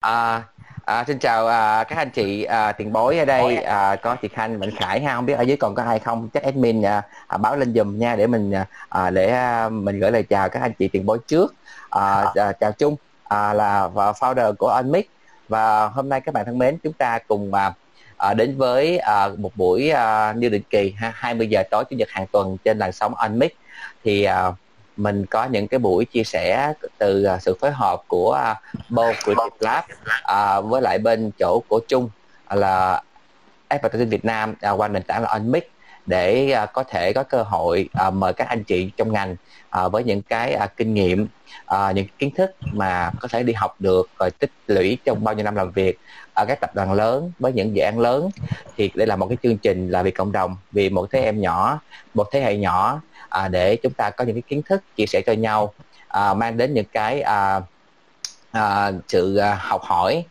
À, à, xin chào à, các anh chị à, tiền bối ở đây. À, có chị Khanh Mạnh Khải ha không biết ở dưới còn có ai không? Chắc admin à, à, báo lên dùm nha để mình à, để à, mình gửi lời chào các anh chị tiền bối trước. À, à, chào chung à, là founder của Unmix. Và hôm nay các bạn thân mến chúng ta cùng à, à, đến với à, một buổi à, như định kỳ ha, 20 giờ tối chủ nhật hàng tuần trên làn sóng Unmix. Thì à, mình có những cái buổi chia sẻ từ uh, sự phối hợp của uh, Bo Creative Lab uh, với lại bên chỗ của Trung là Advertising Việt Nam uh, qua nền tảng là Unmix để uh, có thể có cơ hội uh, mời các anh chị trong ngành uh, với những cái uh, kinh nghiệm uh, những kiến thức mà có thể đi học được rồi tích lũy trong bao nhiêu năm làm việc ở các tập đoàn lớn với những dự án lớn. Thì đây là một cái chương trình là vì cộng đồng vì một thế em nhỏ một thế hệ nhỏ à, để chúng ta có những cái kiến thức chia sẻ cho nhau à, mang đến những cái à, à, sự à, học hỏi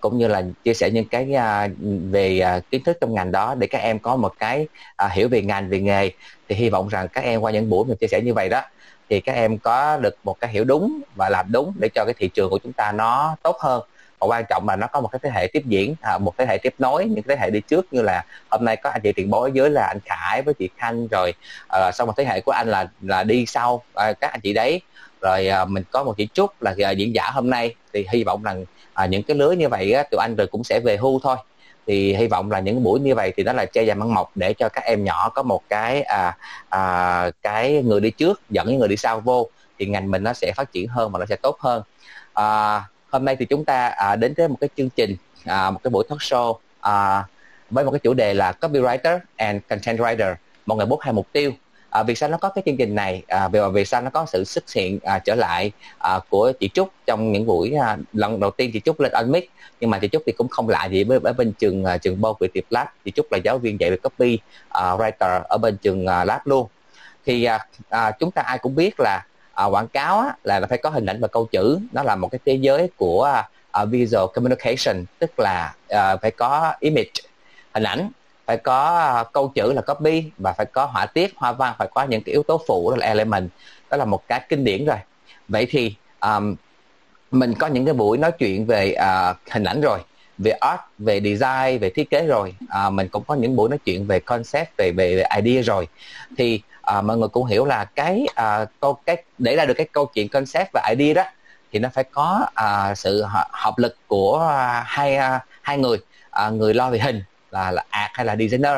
cũng như là chia sẻ những cái à, về à, kiến thức trong ngành đó để các em có một cái à, hiểu về ngành về nghề. Thì hy vọng rằng các em qua những buổi mình chia sẻ như vậy đó thì các em có được một cái hiểu đúng và làm đúng để cho cái thị trường của chúng ta nó tốt hơn và quan trọng là nó có một cái thế hệ tiếp diễn à, một thế hệ tiếp nối những thế hệ đi trước như là hôm nay có anh chị tiền bối dưới là anh Khải với chị Khanh rồi à, sau một thế hệ của anh là là đi sau à, các anh chị đấy. Rồi à, mình có một chị Trúc là à, diễn giả hôm nay thì hy vọng rằng à, những cái lứa như vậy á, tụi anh rồi cũng sẽ về hưu thôi. Thì hy vọng là những buổi như vậy thì đó là che dài măng mọc để cho các em nhỏ có một cái à, à, cái người đi trước dẫn những người đi sau vô thì ngành mình nó sẽ phát triển hơn và nó sẽ tốt hơn. À, hôm nay thì chúng ta à, đến với một cái chương trình à, một cái buổi talk show à, với một cái chủ đề là copywriter and content writer một ngày bút hai mục tiêu. À, vì sao nó có cái chương trình này? À, vì vì sao nó có sự xuất hiện à, trở lại à, của chị Trúc trong những buổi à, lần đầu tiên chị Trúc lên Unmix nhưng mà chị Trúc thì cũng không lại gì với ở bên trường à, trường Bo tiệp Lab. Chị Trúc là giáo viên dạy về copy à, writer ở bên trường à, Lab luôn. Thì à, à, chúng ta ai cũng biết là à, quảng cáo á, là phải có hình ảnh và câu chữ. Nó là một cái thế giới của uh, visual communication tức là uh, phải có image hình ảnh phải có uh, câu chữ là copy và phải có họa tiết hoa văn phải có những cái yếu tố phụ đó là element. Đó là một cái kinh điển rồi. Vậy thì um, mình có những cái buổi nói chuyện về uh, hình ảnh rồi về art về design về thiết kế rồi. À, mình cũng có những buổi nói chuyện về concept về về, về idea rồi. Thì à, mọi người cũng hiểu là cái à, câu cái để ra được cái câu chuyện concept và idea đó thì nó phải có à, sự hợp lực của à, hai à, hai người. À, người lo về hình là là art hay là designer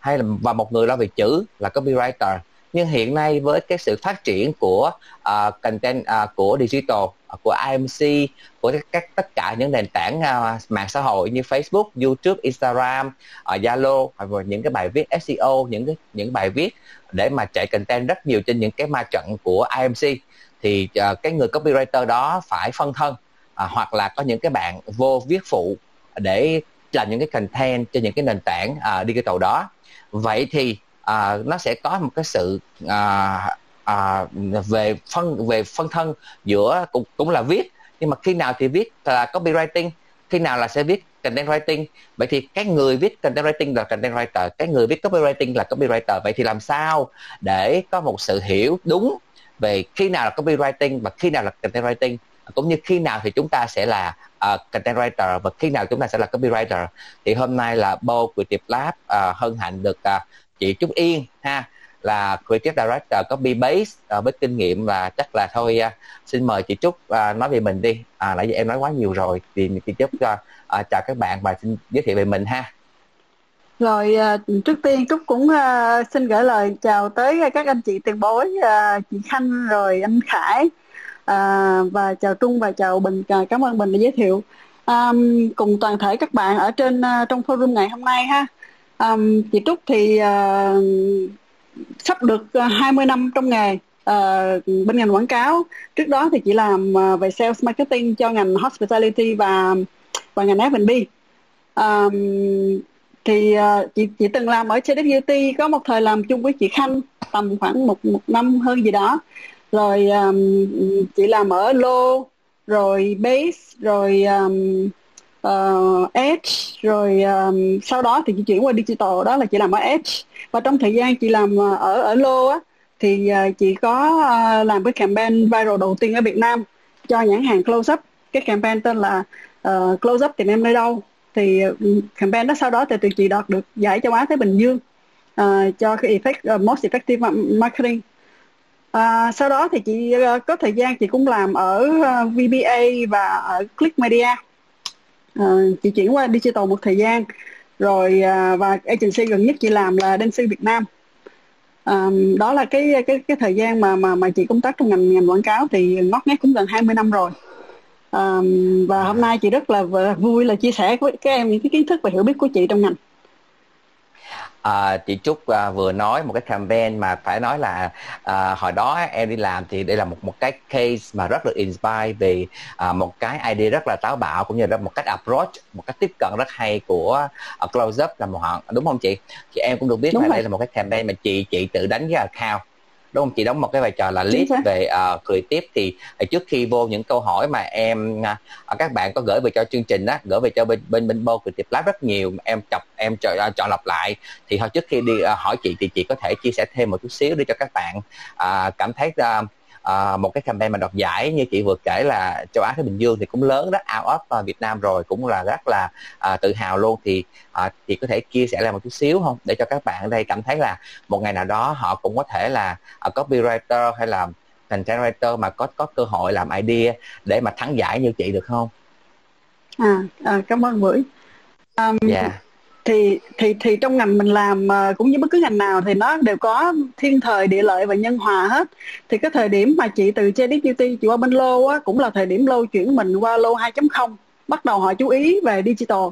hay là và một người lo về chữ là copywriter nhưng hiện nay với cái sự phát triển của uh, content uh, của digital uh, của IMC của các tất cả những nền tảng uh, mạng xã hội như Facebook, YouTube, Instagram, uh, Zalo hoặc những cái bài viết SEO, những cái những bài viết để mà chạy content rất nhiều trên những cái ma trận của IMC thì uh, cái người copywriter đó phải phân thân uh, hoặc là có những cái bạn vô viết phụ để làm những cái content cho những cái nền tảng uh, digital đó. Vậy thì à, nó sẽ có một cái sự à, à, về phân về phân thân giữa cũng cũng là viết. Nhưng mà khi nào thì viết là copywriting khi nào là sẽ viết content writing. Vậy thì cái người viết content writing là content writer cái người viết copywriting là copywriter vậy thì làm sao để có một sự hiểu đúng về khi nào là copywriting và khi nào là content writing? Cũng như khi nào thì chúng ta sẽ là uh, content writer và khi nào chúng ta sẽ là copywriter thì hôm nay là Bo Creative Lab uh, hân hạnh được uh, chị Trúc Yên ha là creative director copy base uh, ờ, với kinh nghiệm và chắc là thôi uh, xin mời chị Trúc uh, nói về mình đi. À, nãy giờ em nói quá nhiều rồi thì chị Trúc uh, uh, chào các bạn và xin giới thiệu về mình ha. Rồi uh, trước tiên Trúc cũng uh, xin gửi lời chào tới các anh chị tiền bối uh, chị Khanh rồi anh Khải uh, và chào Trung và chào Bình uh, cảm ơn Bình đã giới thiệu. Um, cùng toàn thể các bạn ở trên uh, trong forum ngày hôm nay ha. À, chị Trúc thì à, sắp được ờ, 20 năm trong nghề à, bên ngành quảng cáo. Trước đó thì chị làm về sales marketing cho ngành hospitality và và ngành F&B À, thì uh, chị chị từng làm ở JWT có một thời làm chung với chị Khanh tầm khoảng một một năm hơn gì đó. Rồi um, chị làm ở Lô rồi Base rồi um, uh, Edge rồi um, sau đó thì chị chuyển qua digital đó là chị làm ở Edge. Và trong thời gian chị làm ờ, ở ở Lô á thì uh, chị có uh, làm cái campaign viral đầu tiên ở Việt Nam cho nhãn hàng Close Up. Cái campaign tên là uh, close up tìm em nơi đâu. Thì uh, campaign đó sau đó thì tụi chị đạt được giải châu Á Thái Bình Dương uh, cho cái effect uh, most effective marketing. À, sau đó thì chị uh, có thời gian chị cũng làm ở uh, VBA và ở Click Media uh, chị chuyển qua digital một thời gian. Rồi uh, và agency gần nhất chị làm là Dancy Việt Nam. Um, đó là cái cái cái thời gian mà mà mà chị công tác trong ngành ngành quảng cáo thì ngót nghét cũng gần 20 năm rồi. Um, và hôm nay chị rất là vui là chia sẻ với các em những cái kiến thức và hiểu biết của chị trong ngành À, chị Trúc à, vừa nói một cái campaign mà phải nói là à, hồi đó em đi làm thì đây là một một cái case mà rất là inspire về à, một cái idea rất là táo bạo cũng như là một cách approach một cách tiếp cận rất hay của uh, close up là một họ đúng không chị? Chị em cũng được biết đúng là rồi. đây là một cái campaign mà chị chị tự đánh cái account đúng không? Chị đóng một cái vai trò là lead về uh, cười tiếp. Thì uh, trước khi vô những câu hỏi mà em uh, các bạn có gửi về cho chương trình đó gửi về cho bên bên bên Bo cười tiếp lab rất nhiều em chọc em chọn, uh, chọn lọc lại. Thì thôi trước khi đi uh, hỏi chị thì chị có thể chia sẻ thêm một chút xíu để cho các bạn. Uh, cảm thấy uh, uh, một cái campaign mà đoạt giải như chị vừa kể là châu Á Thái Bình Dương thì cũng lớn đó out of Việt Nam rồi cũng là rất là uh, tự hào luôn thì uh, chị có thể chia sẻ lại một chút xíu không để cho các bạn ở đây cảm thấy là một ngày nào đó họ cũng có thể là uh, copywriter hay là content writer mà có có cơ hội làm idea để mà thắng giải như chị được không? À, à cảm ơn Bưởi. Um, yeah thì thì thì trong ngành mình làm ờ, cũng như bất cứ ngành nào thì nó đều có thiên thời địa lợi và nhân hòa hết. Thì cái thời điểm mà chị từ Credit Beauty chị qua bên lô á cũng là thời điểm lô chuyển mình qua lô 2.0 bắt đầu họ chú ý về digital.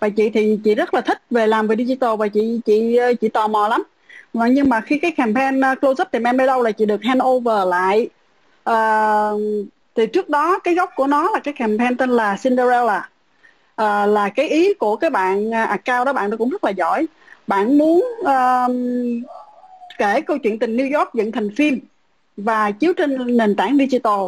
Và chị thì chị rất là thích về làm về digital và chị chị ờ, chị tò mò lắm. Và nhưng mà khi cái campaign ờ, close up thì em đâu là chị được hand over lại. Uh, thì trước đó cái gốc của nó là cái campaign tên là Cinderella uh, là cái ý của cái bạn à, cao đó bạn nó cũng rất là giỏi. Bạn muốn uh, kể câu chuyện tình New York dựng thành phim và chiếu trên nền tảng digital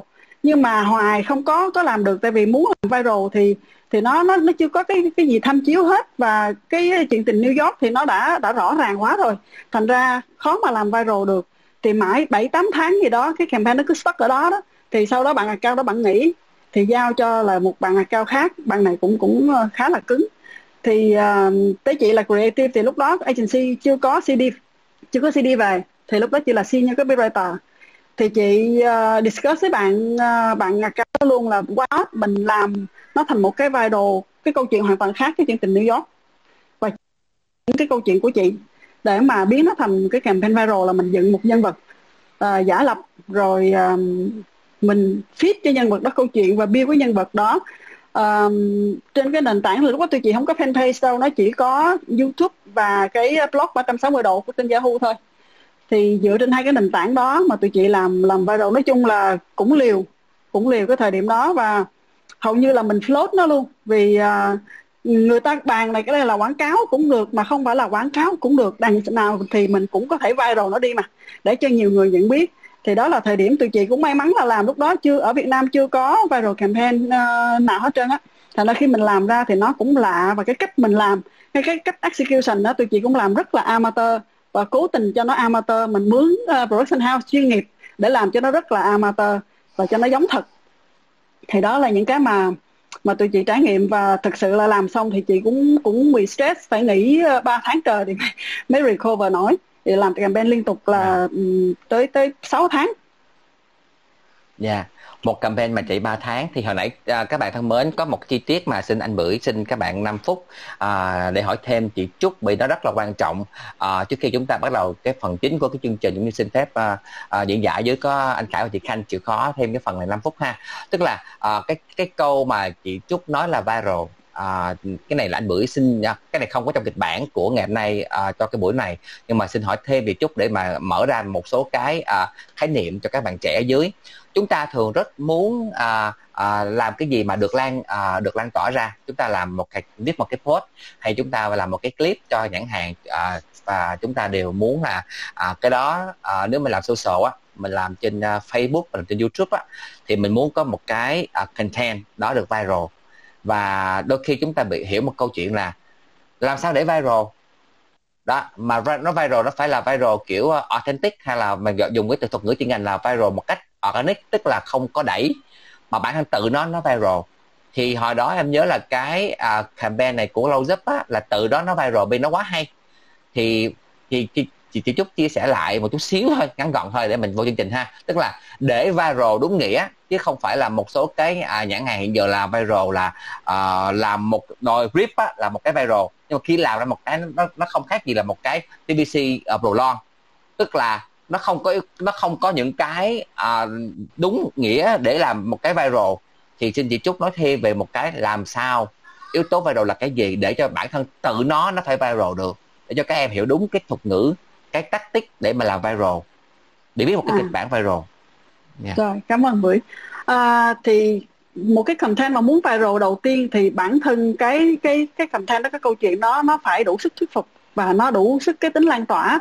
nhưng mà hoài không có có làm được tại vì muốn làm viral thì thì nó nó nó chưa có cái cái gì tham chiếu hết. Và cái chuyện tình New York thì nó đã đã rõ ràng quá rồi. Thành ra khó mà làm viral được. Thì mãi bảy tám tháng gì đó cái campaign nó cứ stuck ở đó đó. Thì sau đó bạn cao đó bạn nghỉ thì giao cho là một bạn cao khác bạn này cũng cũng ờ, khá là cứng. Thì uh, tới chị là creative thì lúc đó agency chưa có CD chưa có CD về thì lúc đó chị là senior copywriter. Thì chị uh, discuss với bạn uh, bạn cao luôn là quá mình làm nó thành một cái viral cái câu chuyện hoàn toàn khác cái chuyện tình New York. Và những cái câu chuyện của chị để mà biến nó thành cái campaign viral là mình dựng một nhân vật uh, giả lập rồi uh, mình fit cho nhân vật đó câu chuyện và build cái nhân vật đó. Um, trên cái nền tảng lúc đó tụi chị không có fanpage đâu nó chỉ có youtube và cái blog 360 độ của trên yahoo thôi. Thì dựa trên hai cái nền tảng đó mà tụi chị làm làm viral nói chung là cũng liều cũng liều cái thời điểm đó và hầu như là mình float nó luôn. Vì uh, người ta bàn này cái này là quảng cáo cũng được mà không phải là quảng cáo cũng được. Đằng nào thì mình cũng có thể viral nó đi mà để cho nhiều người nhận biết thì đó là thời điểm tụi chị cũng may mắn là làm lúc đó chưa ở Việt Nam chưa có viral campaign uh, nào hết trơn á. Thành ra khi mình làm ra thì nó cũng lạ và cái cách mình làm cái cái cách execution đó tụi chị cũng làm rất là amateur và cố tình cho nó amateur. Mình mướn uh, production house chuyên nghiệp để làm cho nó rất là amateur và cho nó giống thật. Thì đó là những cái mà mà tụi chị trải nghiệm và thực sự là làm xong thì chị cũng cũng bị stress phải nghỉ ờ, 3 tháng trời thì mới recover nổi thì làm campaign liên tục là à. tới tới 6 tháng dạ yeah. một campaign mà chạy 3 tháng thì hồi nãy à, các bạn thân mến có một chi tiết mà xin anh bưởi xin các bạn 5 phút à, để hỏi thêm chị Trúc vì nó rất là quan trọng à, trước khi chúng ta bắt đầu cái phần chính của cái chương trình cũng như xin phép à, à, diễn giải với có anh Khải và chị Khanh chịu khó thêm cái phần này 5 phút ha tức là à, cái cái câu mà chị Trúc nói là viral à, cái này là anh bưởi xin nha. Cái này không có trong kịch bản của ngày hôm nay à, cho cái buổi này. Nhưng mà xin hỏi thêm về chút để mà mở ra một số cái à, khái niệm cho các bạn trẻ ở dưới. Chúng ta thường rất muốn à, à, làm cái gì mà được lan à, được lan tỏa ra. Chúng ta làm một cái viết một cái post hay chúng ta làm một cái clip cho nhãn hàng à, và chúng ta đều muốn là à, cái đó à, nếu mình làm social á mình làm trên uh, Facebook và trên YouTube á thì mình muốn có một cái uh, content đó được viral và đôi khi chúng ta bị hiểu một câu chuyện là làm sao để viral? Đó mà nó viral nó phải là viral kiểu ờ, authentic hay là mình dùng cái từ thuật ngữ chuyên ngành là viral một cách organic tức là không có đẩy mà bản thân tự nó nó viral. Thì hồi đó em nhớ là cái à, campaign này của lâu Up á là tự đó nó viral vì nó quá hay. Thì thì, thì chị chỉ chút chia sẻ lại một chút xíu thôi ngắn gọn thôi để mình vô chương trình ha. Tức là để viral đúng nghĩa chứ không phải là một số cái à, nhãn hàng hiện giờ là viral là à, uh, làm một đòi grip á, là một cái viral. Nhưng mà khi làm ra một cái nó nó không khác gì là một cái TBC uh, prolong tức là nó không có nó không có những cái uh, đúng nghĩa để làm một cái viral. Thì xin chị chúc nói thêm về một cái làm sao yếu tố viral là cái gì để cho bản thân tự nó nó phải viral được. Để cho các em hiểu đúng cái thuật ngữ cái tactic để mà làm viral. Để biết một cái à. kịch bản viral. Yeah. rồi cảm ơn bưởi. À, thì một cái content mà muốn viral đầu tiên thì bản thân cái cái cái content đó cái câu chuyện đó nó phải đủ sức thuyết phục và nó đủ sức cái tính lan tỏa.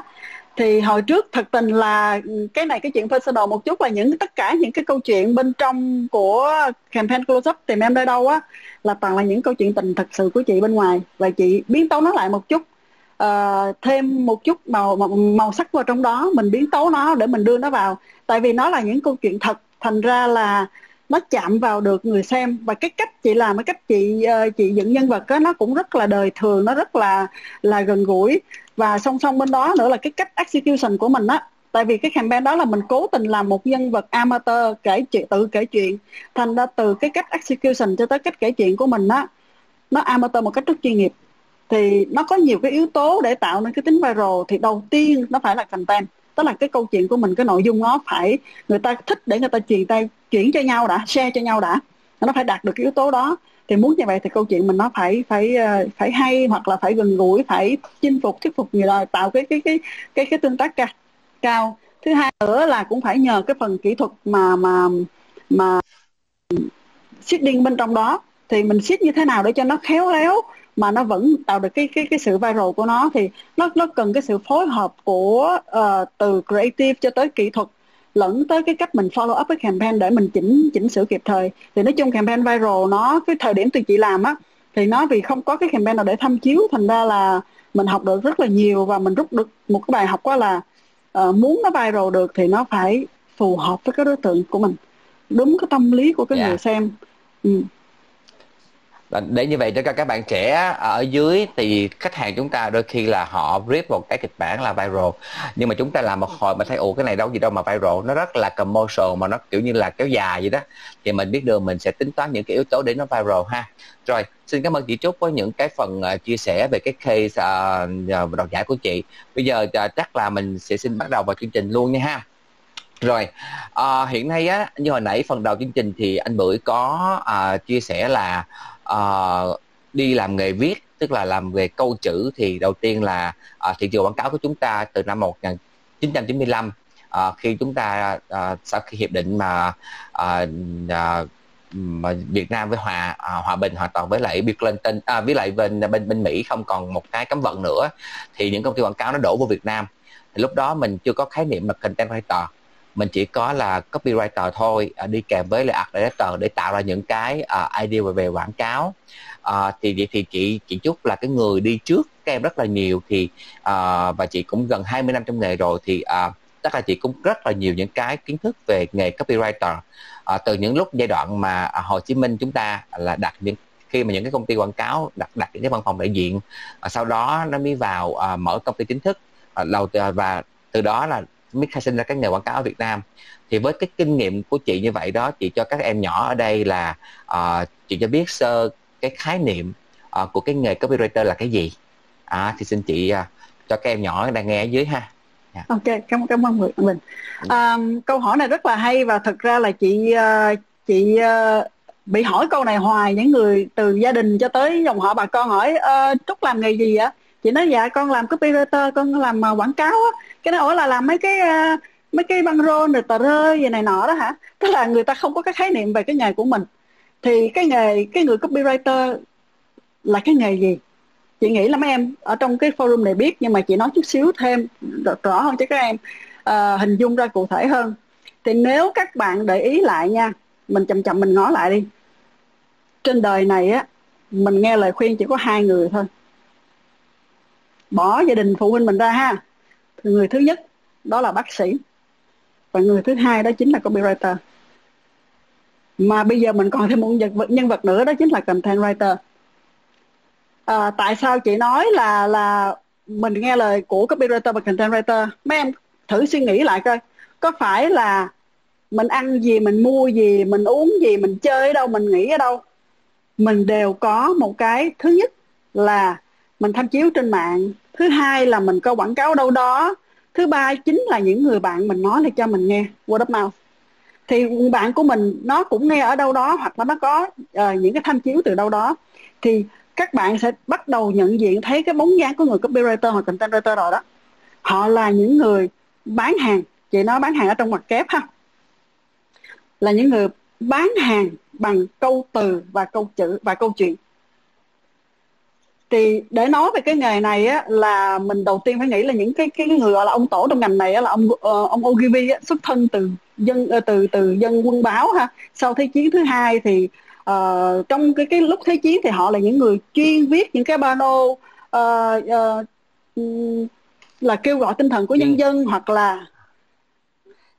Thì hồi trước thật tình là cái này cái chuyện personal một chút là những tất cả những cái câu chuyện bên trong của campaign close up tìm em đây đâu á là toàn là những câu chuyện tình thật sự của chị bên ngoài. Và chị biến tấu nó lại một chút uh, thêm một chút màu, màu màu sắc vào trong đó mình biến tấu nó để mình đưa nó vào. Tại vì nó là những câu chuyện thật thành ra là nó chạm vào được người xem. Và cái cách chị làm cái cách chị uh, chị dựng nhân vật đó, nó cũng rất là đời thường nó rất là là gần gũi. Và song song bên đó nữa là cái cách execution của mình á. Tại vì cái campaign đó là mình cố tình làm một nhân vật amateur kể chuyện tự kể chuyện. Thành ra từ cái cách execution cho tới cách kể chuyện của mình á nó amateur một cách rất chuyên nghiệp thì nó có nhiều cái yếu tố để tạo nên cái tính viral thì đầu tiên nó phải là content. Tức là cái câu chuyện của mình, cái nội dung nó phải người ta thích để người ta truyền tay, chuyển cho nhau đã, share cho nhau đã. Nó phải đạt được cái yếu tố đó. Thì muốn như vậy thì câu chuyện mình nó phải phải ờ, phải hay hoặc là phải gần gũi, phải chinh phục, thuyết phục người ta tạo cái cái cái cái cái tương tác cao cao. Thứ hai nữa là cũng phải nhờ cái phần kỹ thuật mà mà mà seeding bên trong đó. Thì mình seed như thế nào để cho nó khéo léo mà nó vẫn tạo được cái cái cái sự viral của nó thì nó nó cần cái sự phối hợp của uh, từ creative cho tới kỹ thuật lẫn tới cái cách mình follow up cái campaign để mình chỉnh chỉnh sửa kịp thời. Thì nói chung campaign viral nó cái thời điểm tụi chị làm á thì nó vì không có cái campaign nào để tham chiếu thành ra là mình học được rất là nhiều và mình rút được một cái bài học đó là uh, muốn nó viral được thì nó phải phù hợp với cái đối tượng của mình đúng cái tâm lý của cái yeah. người xem. Ừ để như vậy cho các bạn trẻ ở dưới thì khách hàng chúng ta đôi khi là họ rip một cái kịch bản là viral. Nhưng mà chúng ta làm một hồi mà thấy ủa cái này đâu gì đâu mà viral. Nó rất là commercial mà nó kiểu như là kéo dài vậy đó. Thì mình biết được mình sẽ tính toán những cái yếu tố để nó viral ha. Rồi xin cảm ơn chị Trúc với những cái phần uh, chia sẻ về cái case uh, đoạt giải của chị. Bây giờ uh, chắc là mình sẽ xin bắt đầu vào chương trình luôn nha ha. Rồi uh, hiện nay á như hồi nãy phần đầu chương trình thì anh bưởi có uh, chia sẻ là uh, đi làm nghề viết tức là làm về câu chữ thì đầu tiên là uh, thị trường quảng cáo của chúng ta từ năm 1995 uh, ờ, khi chúng ta uh, sau khi hiệp định mà uh, uh, mà Việt Nam với hòa à, hòa bình hoàn toàn với lại Bill Clinton à, với lại bên bên bên Mỹ không còn một cái cấm vận nữa thì những công ty quảng cáo nó đổ vào Việt Nam. Thì lúc đó mình chưa có khái niệm là content writer mình chỉ có là copywriter thôi uh, đi kèm với là art director để tạo ra những cái uh, idea về, về quảng cáo. Uh, thì vậy thì chị chị chúc là cái người đi trước các em rất là nhiều thì uh, và chị cũng gần 20 năm trong nghề rồi thì uh, chắc là chị cũng rất là nhiều những cái kiến thức về nghề copywriter. Uh, từ những lúc giai đoạn mà uh, Hồ Chí Minh chúng ta là đặt những khi mà những cái công ty quảng cáo đặt đặt những cái văn phòng đại diện uh, sau đó nó mới vào uh, mở công ty chính thức. Uh, đầu và từ đó là mới khai sinh ra các nghề quảng cáo ở Việt Nam. Thì với cái kinh nghiệm của chị như vậy đó chị cho các em nhỏ ở đây là uh, chị cho biết sơ cái khái niệm uh, của cái nghề copywriter là cái gì. À, thì xin chị uh, cho các em nhỏ đang nghe ở dưới ha. Yeah. Ok cảm cảm ơn mình um, câu hỏi này rất là hay và thật ra là chị uh, chị uh, bị hỏi câu này hoài những người từ gia đình cho tới dòng họ bà con hỏi uh, trúc làm nghề gì á, chị nói dạ con làm copywriter con làm uh, quảng cáo á cái đó là làm mấy cái uh, mấy cái băng rôn rồi tờ rơi gì này nọ đó hả? Tức là người ta không có cái khái niệm về cái nghề của mình. Thì cái nghề cái người copywriter là cái nghề gì? Chị nghĩ là mấy em ở trong cái forum này biết nhưng mà chị nói chút xíu thêm rõ hơn cho các em uh, hình dung ra cụ thể hơn. Thì nếu các bạn để ý lại nha mình chậm chậm mình ngó lại đi. Trên đời này á mình nghe lời khuyên chỉ có hai người thôi. Bỏ gia đình phụ huynh mình ra ha người thứ nhất đó là bác sĩ. Và người thứ hai đó chính là copywriter. Mà bây giờ mình còn thêm một nhân vật nhân vật nữa đó chính là content writer. À, tại sao chị nói là là mình nghe lời của copywriter và content writer? Mấy em thử suy nghĩ lại coi. Có phải là mình ăn gì mình mua gì mình uống gì mình chơi ở đâu mình nghĩ ở đâu? Mình đều có một cái thứ nhất là mình tham chiếu trên mạng. Thứ hai là mình có quảng cáo đâu đó. Thứ ba chính là những người bạn mình nói lại cho mình nghe. Word of mouth thì bạn của mình nó cũng nghe ở đâu đó hoặc là nó có uh, những cái tham chiếu từ đâu đó. Thì các bạn sẽ bắt đầu nhận diện thấy cái bóng dáng của người copywriter hoặc content writer rồi đó. Họ là những người bán hàng. Chị nói bán hàng ở trong mặt kép ha. Là những người bán hàng bằng câu từ và câu chữ và câu chuyện thì để nói về cái nghề này á là mình đầu tiên phải nghĩ là những cái cái người gọi là ông tổ trong ngành này á, là ông uh, ông Ogilvy á, xuất thân từ dân uh, từ từ dân quân báo ha. Sau thế chiến thứ hai thì uh, trong cái cái lúc thế chiến thì họ là những người chuyên viết những cái pano uh, uh, là kêu gọi tinh thần của nhân dân hoặc là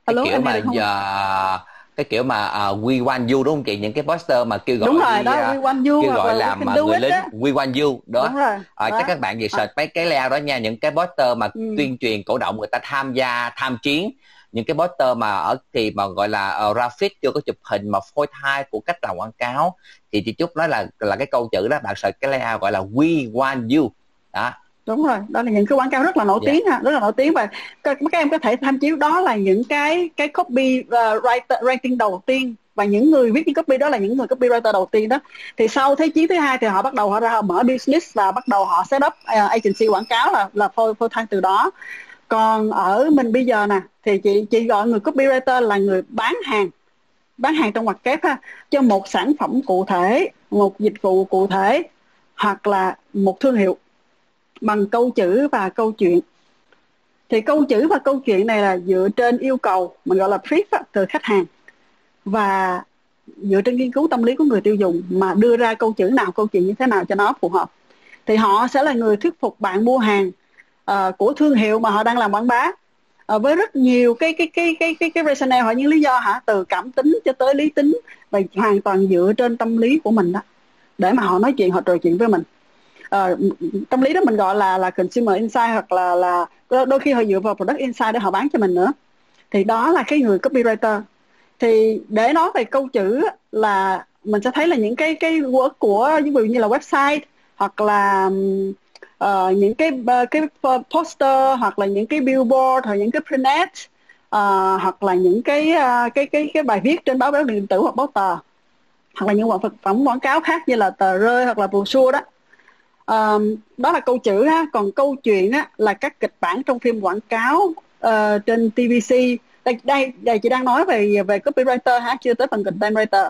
Hello, kiểu mà giờ cái kiểu mà uh, we want you đúng không chị? Những cái poster mà kêu gọi đúng rồi đó uh, we want you kêu gọi là mà người lính đó. we want you đó, đúng rồi, uh, chắc các bạn về search mấy cái leo đó nha. Những cái poster mà ừ. tuyên truyền cổ động người ta tham gia tham chiến. Những cái poster mà ở thì mà gọi là uh, graphic chưa có chụp hình mà phôi thai của cách làm quảng cáo. Thì chị chúc nói là là cái câu chữ đó bạn search cái layout gọi là we want you đó đúng rồi đó là những cái quảng cáo rất là nổi yeah. Dạ. tiếng ha rất là nổi tiếng. Và các, các em có thể tham chiếu đó là những cái cái copy uh, writer, writing đầu tiên. Và những người viết những copy đó là những người copywriter đầu tiên đó. Thì sau thế chiến thứ hai thì họ bắt đầu họ ra họ mở business và bắt đầu họ set up uh, agency quảng cáo là là phôi phôi thang từ đó. Còn ở mình bây giờ nè thì chị chị gọi người copywriter là người bán hàng bán hàng trong ngoặc kép ha. Cho một sản phẩm cụ thể một dịch vụ cụ thể hoặc là một thương hiệu bằng câu chữ và câu chuyện. Thì câu chữ và câu chuyện này là dựa trên yêu cầu mình gọi là brief từ khách hàng. Và dựa trên nghiên cứu tâm lý của người tiêu dùng mà đưa ra câu chữ nào câu chuyện như thế nào cho nó phù hợp. Thì họ sẽ là người thuyết phục bạn mua hàng uh, của thương hiệu mà họ đang làm quảng bá. Uh, với rất nhiều cái cái cái cái cái cái rationale hoặc những lý do hả? Từ cảm tính cho tới lý tính và hoàn toàn dựa trên tâm lý của mình đó để mà họ nói chuyện họ trò chuyện với mình uh, tâm lý đó mình gọi là là consumer insight hoặc là là đôi khi họ dựa vào product insight để họ bán cho mình nữa. Thì đó là cái người copywriter. Thì để nói về câu chữ là mình sẽ thấy là những cái cái work của ví dụ như là website hoặc là uh, những cái uh, cái poster hoặc là những cái billboard hoặc những cái print ad uh, hoặc là những cái uh, cái cái cái bài viết trên báo báo điện tử hoặc báo tờ. Hoặc là những vật phẩm quảng cáo khác như là tờ rơi hoặc là brochure đó um, đó là câu chữ ha. Còn câu chuyện á là các kịch bản trong phim quảng cáo uh, trên TVC đây đây đây chị đang nói về về copywriter ha chưa tới phần content writer.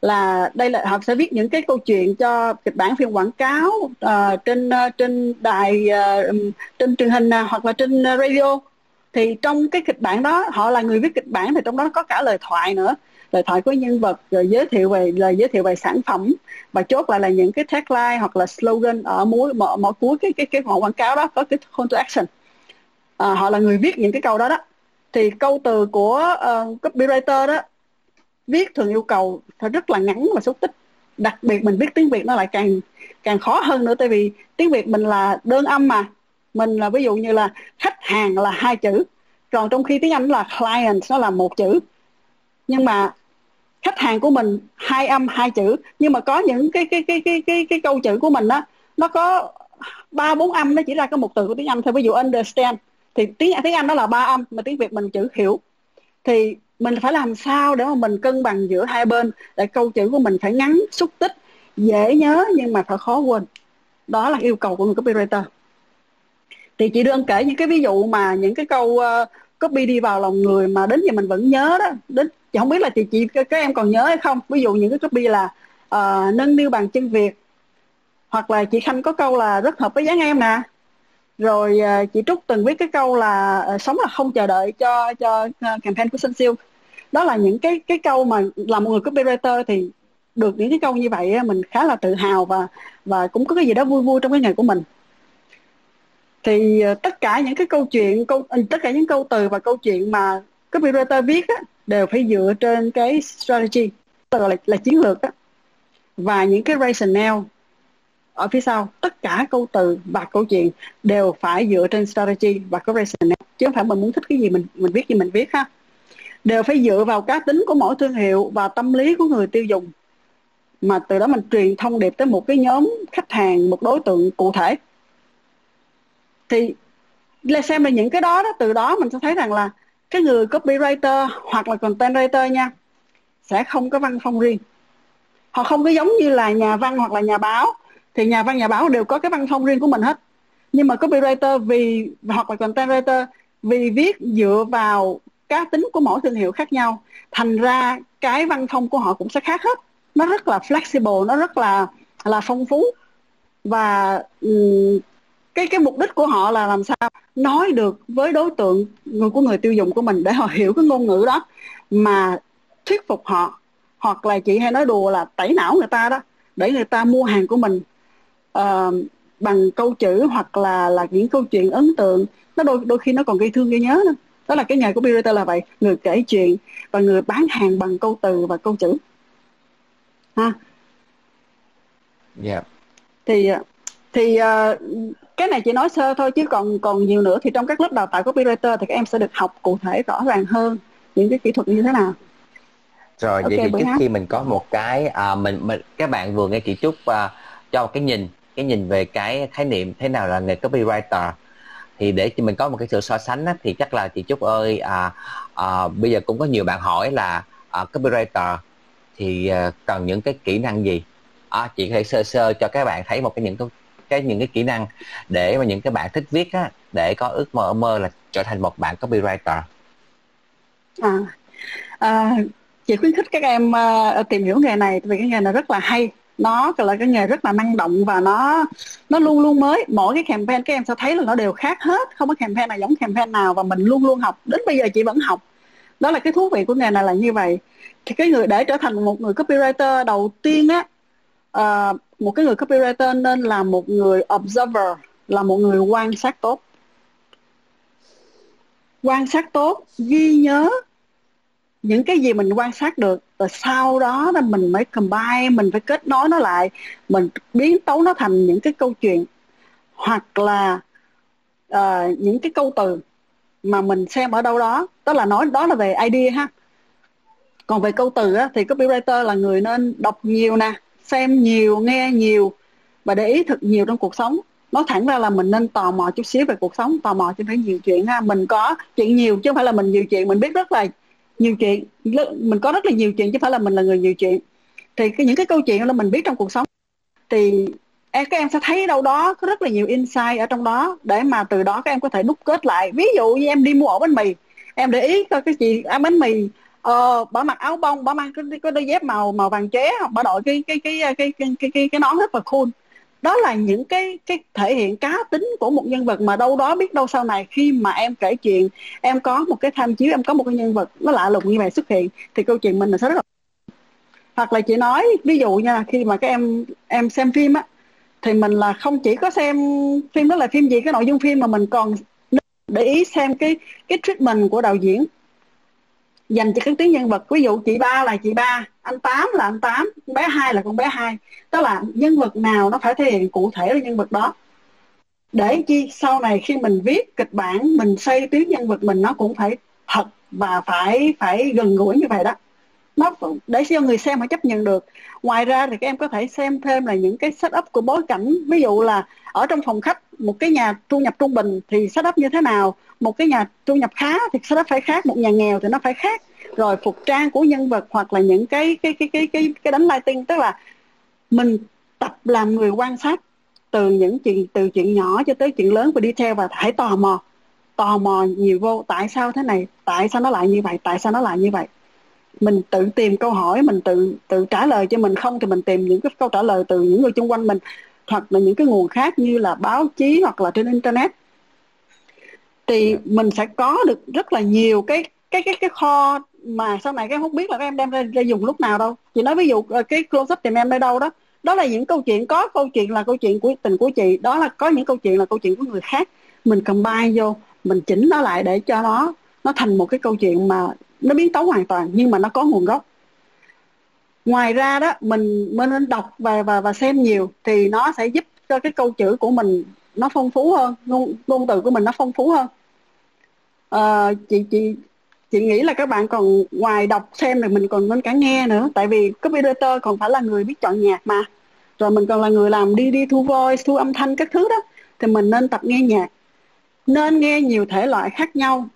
Là đây là họ sẽ viết những cái câu chuyện cho kịch bản phim quảng cáo uh, trên uh, trên đài uh, trên truyền hình uh, hoặc là trên uh, radio. Thì trong cái kịch bản đó họ là người viết kịch bản thì trong đó có cả lời thoại nữa lời thoại của nhân vật rồi giới thiệu về lời giới thiệu về sản phẩm. Và chốt lại là những cái tagline hoặc là slogan ở mỗi mỗi, mỗi cuối cái cái cái quảng cáo đó có cái call to action. À, họ là người viết những cái câu đó đó. Thì câu từ của uh, copywriter đó viết thường yêu cầu rất là ngắn và xúc tích. Đặc biệt mình viết tiếng việt nó lại càng càng khó hơn nữa tại vì tiếng việt mình là đơn âm mà. Mình là ví dụ như là khách hàng là hai chữ còn trong khi tiếng anh là client nó là một chữ nhưng mà khách hàng của mình hai âm hai chữ. Nhưng mà có những cái cái cái cái cái cái câu chữ của mình á nó có ba bốn âm nó chỉ ra có một từ của tiếng anh thôi. Ví dụ understand thì tiếng tiếng anh nó là ba âm mà tiếng việt mình chữ hiểu. Thì mình phải làm sao để mà mình cân bằng giữa hai bên để câu chữ của mình phải ngắn xúc tích dễ nhớ nhưng mà phải khó quên. Đó là yêu cầu của người copywriter. Thì chị đơn kể những cái ví dụ mà những cái câu uh, copy đi vào lòng người mà đến giờ mình vẫn nhớ đó. Đến chị không biết là chị chị các em còn nhớ hay không? Ví dụ những cái copy là uh, nâng niu bằng chân việt hoặc là chị khanh có câu là rất hợp với dáng em nè. Rồi uh, chị trúc từng viết cái câu là uh, sống là không chờ đợi cho cho uh, campaign của sinh siêu. Đó là những cái cái câu mà là một người copywriter thì được những cái câu như vậy mình khá là tự hào và và cũng có cái gì đó vui vui trong cái nghề của mình thì ờ, tất cả những cái câu chuyện câu ừ, tất cả những câu từ và câu chuyện mà copywriter viết á, đều phải dựa trên cái strategy tức là, là chiến lược á và những cái rationale ở phía sau. Tất cả câu từ và câu chuyện đều phải dựa trên strategy và cái rationale chứ không phải mình muốn thích cái gì mình mình viết gì mình viết ha. Đều phải dựa vào cá tính của mỗi thương hiệu và tâm lý của người tiêu dùng mà từ đó mình truyền thông điệp tới một cái nhóm khách hàng một đối tượng cụ thể thì lại xem là những cái đó đó từ đó mình sẽ thấy rằng là cái người copywriter hoặc là content writer nha sẽ không có văn phong riêng. Họ không có giống như là nhà văn hoặc là nhà báo. Thì nhà văn nhà báo đều có cái văn phong riêng của mình hết. Nhưng mà copywriter vì hoặc là content writer vì viết dựa vào cá tính của mỗi thương hiệu khác nhau thành ra cái văn phong của họ cũng sẽ khác hết. Nó rất là flexible nó rất là là phong phú. Và um, cái cái mục đích của họ là làm sao? Nói được với đối tượng người của người tiêu dùng của mình để họ hiểu cái ngôn ngữ đó. Mà thuyết phục họ hoặc là chị hay nói đùa là tẩy não người ta đó để người ta mua hàng của mình uh, bằng câu chữ hoặc là là những câu chuyện ấn tượng. Nó đôi đôi khi nó còn gây thương gây nhớ nữa. Đó là cái nghề của copywriter là vậy. Người kể chuyện và người bán hàng bằng câu từ và câu chữ. Ha. Yeah. Dạ. thì thì uh, cái này chỉ nói sơ thôi chứ còn còn nhiều nữa thì trong các lớp đào tạo copywriter thì các em sẽ được học cụ thể rõ ràng hơn những cái kỹ thuật như thế nào. Rồi okay, vậy thì trước khi mình có một cái à, mình mình các bạn vừa nghe chị Trúc à, cho cái nhìn cái nhìn về cái khái niệm thế nào là nghề copywriter. Thì để mình có một cái sự so sánh á, thì chắc là chị Trúc ơi à, à, bây giờ cũng có nhiều bạn hỏi là à, copywriter thì à, cần những cái kỹ năng gì? À, chị có thể sơ sơ cho các bạn thấy một cái những cái, cái những cái kỹ năng để mà những cái bạn thích viết á, để có ước mơ mơ là trở thành một bạn copywriter. À, à chị khuyến khích các em uh, tìm hiểu nghề này vì cái nghề này rất là hay. Nó là cái nghề rất là năng động và nó nó luôn luôn mới. Mỗi cái campaign các em sẽ thấy là nó đều khác hết. Không có campaign nào giống campaign nào và mình luôn luôn học. Đến bây giờ chị vẫn học. Đó là cái thú vị của nghề này là như vậy. Thì cái người để trở thành một người copywriter đầu tiên á uh, một cái người copywriter nên là một người observer là một người quan sát tốt. Quan sát tốt ghi nhớ những cái gì mình quan sát được rồi sau đó là mình mới combine mình phải kết nối nó lại mình biến tấu nó thành những cái câu chuyện hoặc là uh, những cái câu từ mà mình xem ở đâu đó. Đó là nói đó là về idea ha. Còn về câu từ á, thì copywriter là người nên đọc nhiều nè xem nhiều nghe nhiều và để ý thật nhiều trong cuộc sống. Nói thẳng ra là mình nên tò mò chút xíu về cuộc sống tò mò cho phải nhiều chuyện ha. Mình có chuyện nhiều chứ không phải là mình nhiều chuyện. Mình biết rất là nhiều chuyện mình có rất là nhiều chuyện chứ phải là mình là người nhiều chuyện. Thì cái, những cái câu chuyện là mình biết trong cuộc sống thì em các em sẽ thấy đâu đó có rất là nhiều insight ở trong đó để mà từ đó các em có thể đúc kết lại. Ví dụ như em đi mua ổ bánh mì em để ý coi cái chị ăn bánh mì ờ bỏ mặc áo bông bỏ mang cái, cái đôi dép màu màu vàng ché hoặc bỏ đội cái cái cái cái cái cái, cái, cái, cái nón rất là cool. Đó là những cái cái thể hiện cá tính của một nhân vật mà đâu đó biết đâu sau này khi mà em kể chuyện em có một cái tham chiếu em có một cái nhân vật nó lạ lùng như vậy xuất hiện thì câu chuyện mình là sẽ rất là hoặc là chị nói ví dụ nha khi mà các em em xem phim á thì mình là không chỉ có xem phim đó là phim gì cái nội dung phim mà mình còn để ý xem cái cái treatment của đạo diễn dành cho các tuyến nhân vật. Ví dụ chị ba là chị ba, anh tám là anh tám bé hai là con bé hai. Tức là nhân vật nào nó phải thể hiện cụ thể là nhân vật đó. Để chi sau này khi mình viết kịch bản, mình xây tuyến nhân vật mình, nó cũng phải thật và phải phải gần gũi như vậy đó nó để cho người xem phải chấp nhận được. Ngoài ra thì các em có thể xem thêm là những cái setup của bối cảnh. Ví dụ là ở trong phòng khách, một cái nhà thu nhập trung bình thì setup như thế nào? Một cái nhà thu nhập khá thì setup phải khác. Một nhà nghèo thì nó phải khác. Rồi phục trang của nhân vật hoặc là những cái cái cái cái cái cái đánh lighting. Tức là mình tập làm người quan sát từ những chuyện, từ chuyện nhỏ cho tới chuyện lớn và đi theo và hãy tò mò. Tò mò nhiều vô, tại sao thế này? Tại sao nó lại như vậy? Tại sao nó lại như vậy? Mình tự tìm câu hỏi mình tự tự trả lời cho mình. Không thì mình tìm những cái câu trả lời từ những người xung quanh mình hoặc là những cái nguồn khác như là báo chí hoặc là trên internet. Thì yeah. mình sẽ có được rất là nhiều cái cái cái cái kho mà sau này cái không biết là các em đem ra, ra dùng lúc nào đâu. Chị nói ví dụ ờ, cái close up tìm em ở đâu đó đó là những câu chuyện có câu chuyện là câu chuyện của tình của chị đó là có những câu chuyện là câu chuyện của người khác. Mình combine vô mình chỉnh nó lại để cho nó nó thành một cái câu chuyện mà nó biến tấu hoàn toàn nhưng mà nó có nguồn gốc. Ngoài ra đó mình mình nên đọc và và và xem nhiều thì nó sẽ giúp cho cái câu chữ của mình nó phong phú hơn ngôn ngôn từ của mình nó phong phú hơn. À, chị chị chị nghĩ là các bạn còn ngoài đọc xem thì mình còn nên cả nghe nữa tại vì copywriter còn phải là người biết chọn nhạc mà. Rồi mình còn là người làm đi đi thu voice thu âm thanh các thứ đó thì mình nên tập nghe nhạc. Nên nghe nhiều thể loại khác nhau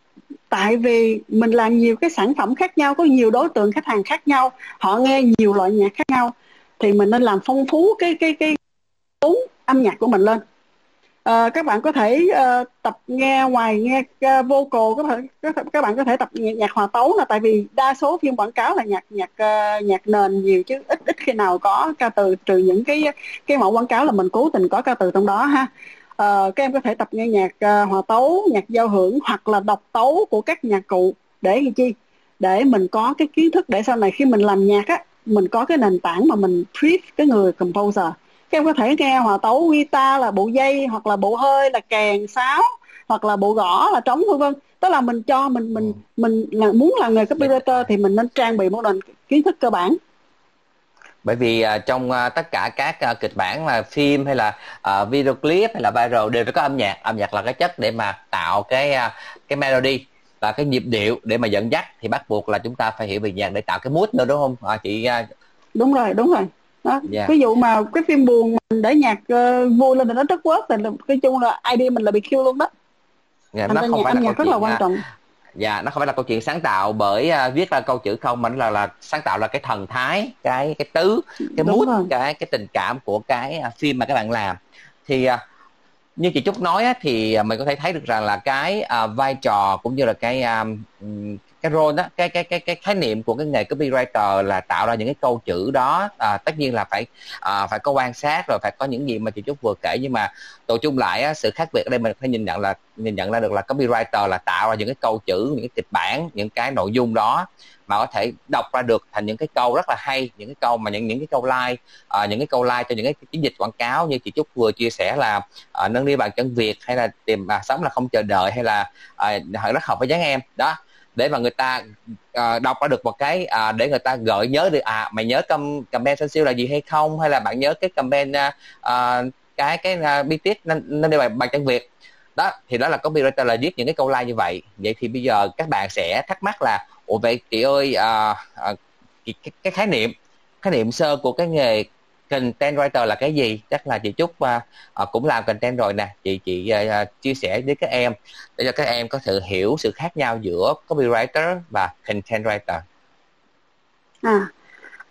tại vì mình làm nhiều cái sản phẩm khác nhau có nhiều đối tượng khách hàng khác nhau họ nghe nhiều loại nhạc khác nhau thì mình nên làm phong phú cái cái cái vốn âm nhạc của mình lên. À, các bạn có thể uh, tập nghe ngoài nghe uh, vocal có thể các, các bạn có thể tập nhạc, nhạc hòa tấu là tại vì đa số phim quảng cáo là nhạc nhạc uh, nhạc nền nhiều chứ ít ít khi nào có ca từ trừ những cái cái mẫu quảng cáo là mình cố tình có ca từ trong đó ha uh, các em có thể tập nghe nhạc uh, hòa tấu nhạc giao hưởng hoặc là đọc tấu của các nhạc cụ để làm chi? Để mình có cái kiến thức để sau này khi mình làm nhạc á mình có cái nền tảng mà mình brief cái người composer. Các em có thể nghe hòa tấu guitar là bộ dây hoặc là bộ hơi là kèn sáo hoặc là bộ gõ là trống vân vân. Tức là mình cho mình mình ừ. mình là muốn là người copywriter thì mình nên trang bị một nền kiến thức cơ bản bởi vì uh, trong uh, tất cả các uh, kịch bản là phim hay là uh, video clip hay là viral đều phải có âm nhạc. Âm nhạc là cái chất để mà tạo cái uh, cái melody và cái nhịp điệu để mà dẫn dắt. Thì bắt buộc là chúng ta phải hiểu về nhạc để tạo cái mood nữa đúng không? À, chị uh... đúng rồi đúng rồi. Đó. Yeah. Dạ. ví dụ mà cái phim buồn mình để nhạc uh, vui lên thì nó rất quớt thì cái chung là idea mình là bị kêu luôn đó. Yeah, dạ, nó không nhạc, phải là nhạc rất là quan trọng dạ nó không phải là câu chuyện sáng tạo bởi uh, viết ra câu chữ không mà nó là là sáng tạo là cái thần thái cái cái tứ cái mút cái cái tình cảm của cái uh, phim mà các bạn làm. Thì uh, như chị trúc nói á, thì mình có thể thấy được rằng là cái uh, vai trò cũng như là cái um, cái role đó cái cái cái cái khái niệm của cái nghề copywriter là tạo ra những cái câu chữ đó à, tất nhiên là phải à, phải có quan sát rồi phải có những gì mà chị trúc vừa kể. Nhưng mà tổ chung lại á, sự khác biệt ở đây mình phải nhìn nhận là nhìn nhận ra được là copywriter là tạo ra những cái câu chữ những cái kịch bản những cái nội dung đó mà có thể đọc ra được thành những cái câu rất là hay những cái câu mà những những cái câu like à, những cái câu like cho những cái chiến dịch quảng cáo như chị trúc vừa chia sẻ là à, nâng đi bàn chân việt hay là tìm à, sống là không chờ đợi hay là à, rất hợp với dáng em. Đó để mà người ta uh, đọc ra được một cái uh, để người ta gợi nhớ được à mày nhớ com comment sân siêu là gì hay không? Hay là bạn nhớ cái comment uh, ờ, cái cái uh, bi tiết nên nên đây bài bài chân việt? Đó thì đó là copywriter là viết những cái câu like như vậy. Vậy thì bây giờ các bạn sẽ thắc mắc là ủa vậy chị ơi uh, uh, cái, cái khái niệm khái niệm sơ của cái nghề content writer là cái gì? Chắc là chị trúc uh, uh, cũng làm content rồi nè. Chị chị uh, chia sẻ với các em để cho các em có sự hiểu sự khác nhau giữa copywriter và content writer. À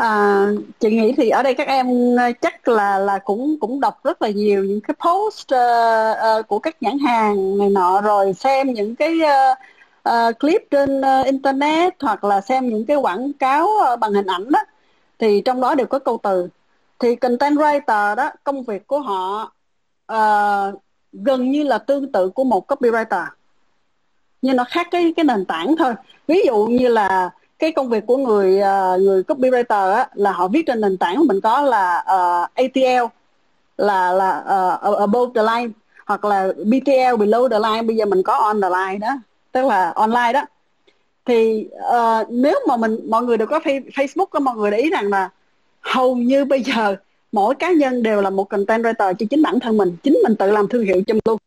À, chị nghĩ thì ở đây các em chắc là là cũng cũng đọc rất là nhiều những cái post uh, uh, của các nhãn hàng này nọ rồi xem những cái uh, uh, clip trên uh, internet hoặc là xem những cái quảng cáo uh, bằng hình ảnh đó. Thì trong đó đều có câu từ thì content writer đó công việc của họ uh, gần như là tương tự của một copywriter. Nhưng nó khác cái cái nền tảng thôi. Ví dụ như là cái công việc của người uh, người copywriter á, là họ viết trên nền tảng mình có là ờ, uh, ATL là là uh, above the line hoặc là BTL below the line bây giờ mình có on the line đó tức là online đó. Thì uh, nếu mà mình mọi người đều có Facebook có mọi người để ý rằng là hầu như bây giờ mỗi cá nhân đều là một content writer cho chính bản thân mình. Chính mình tự làm thương hiệu cho mình luôn.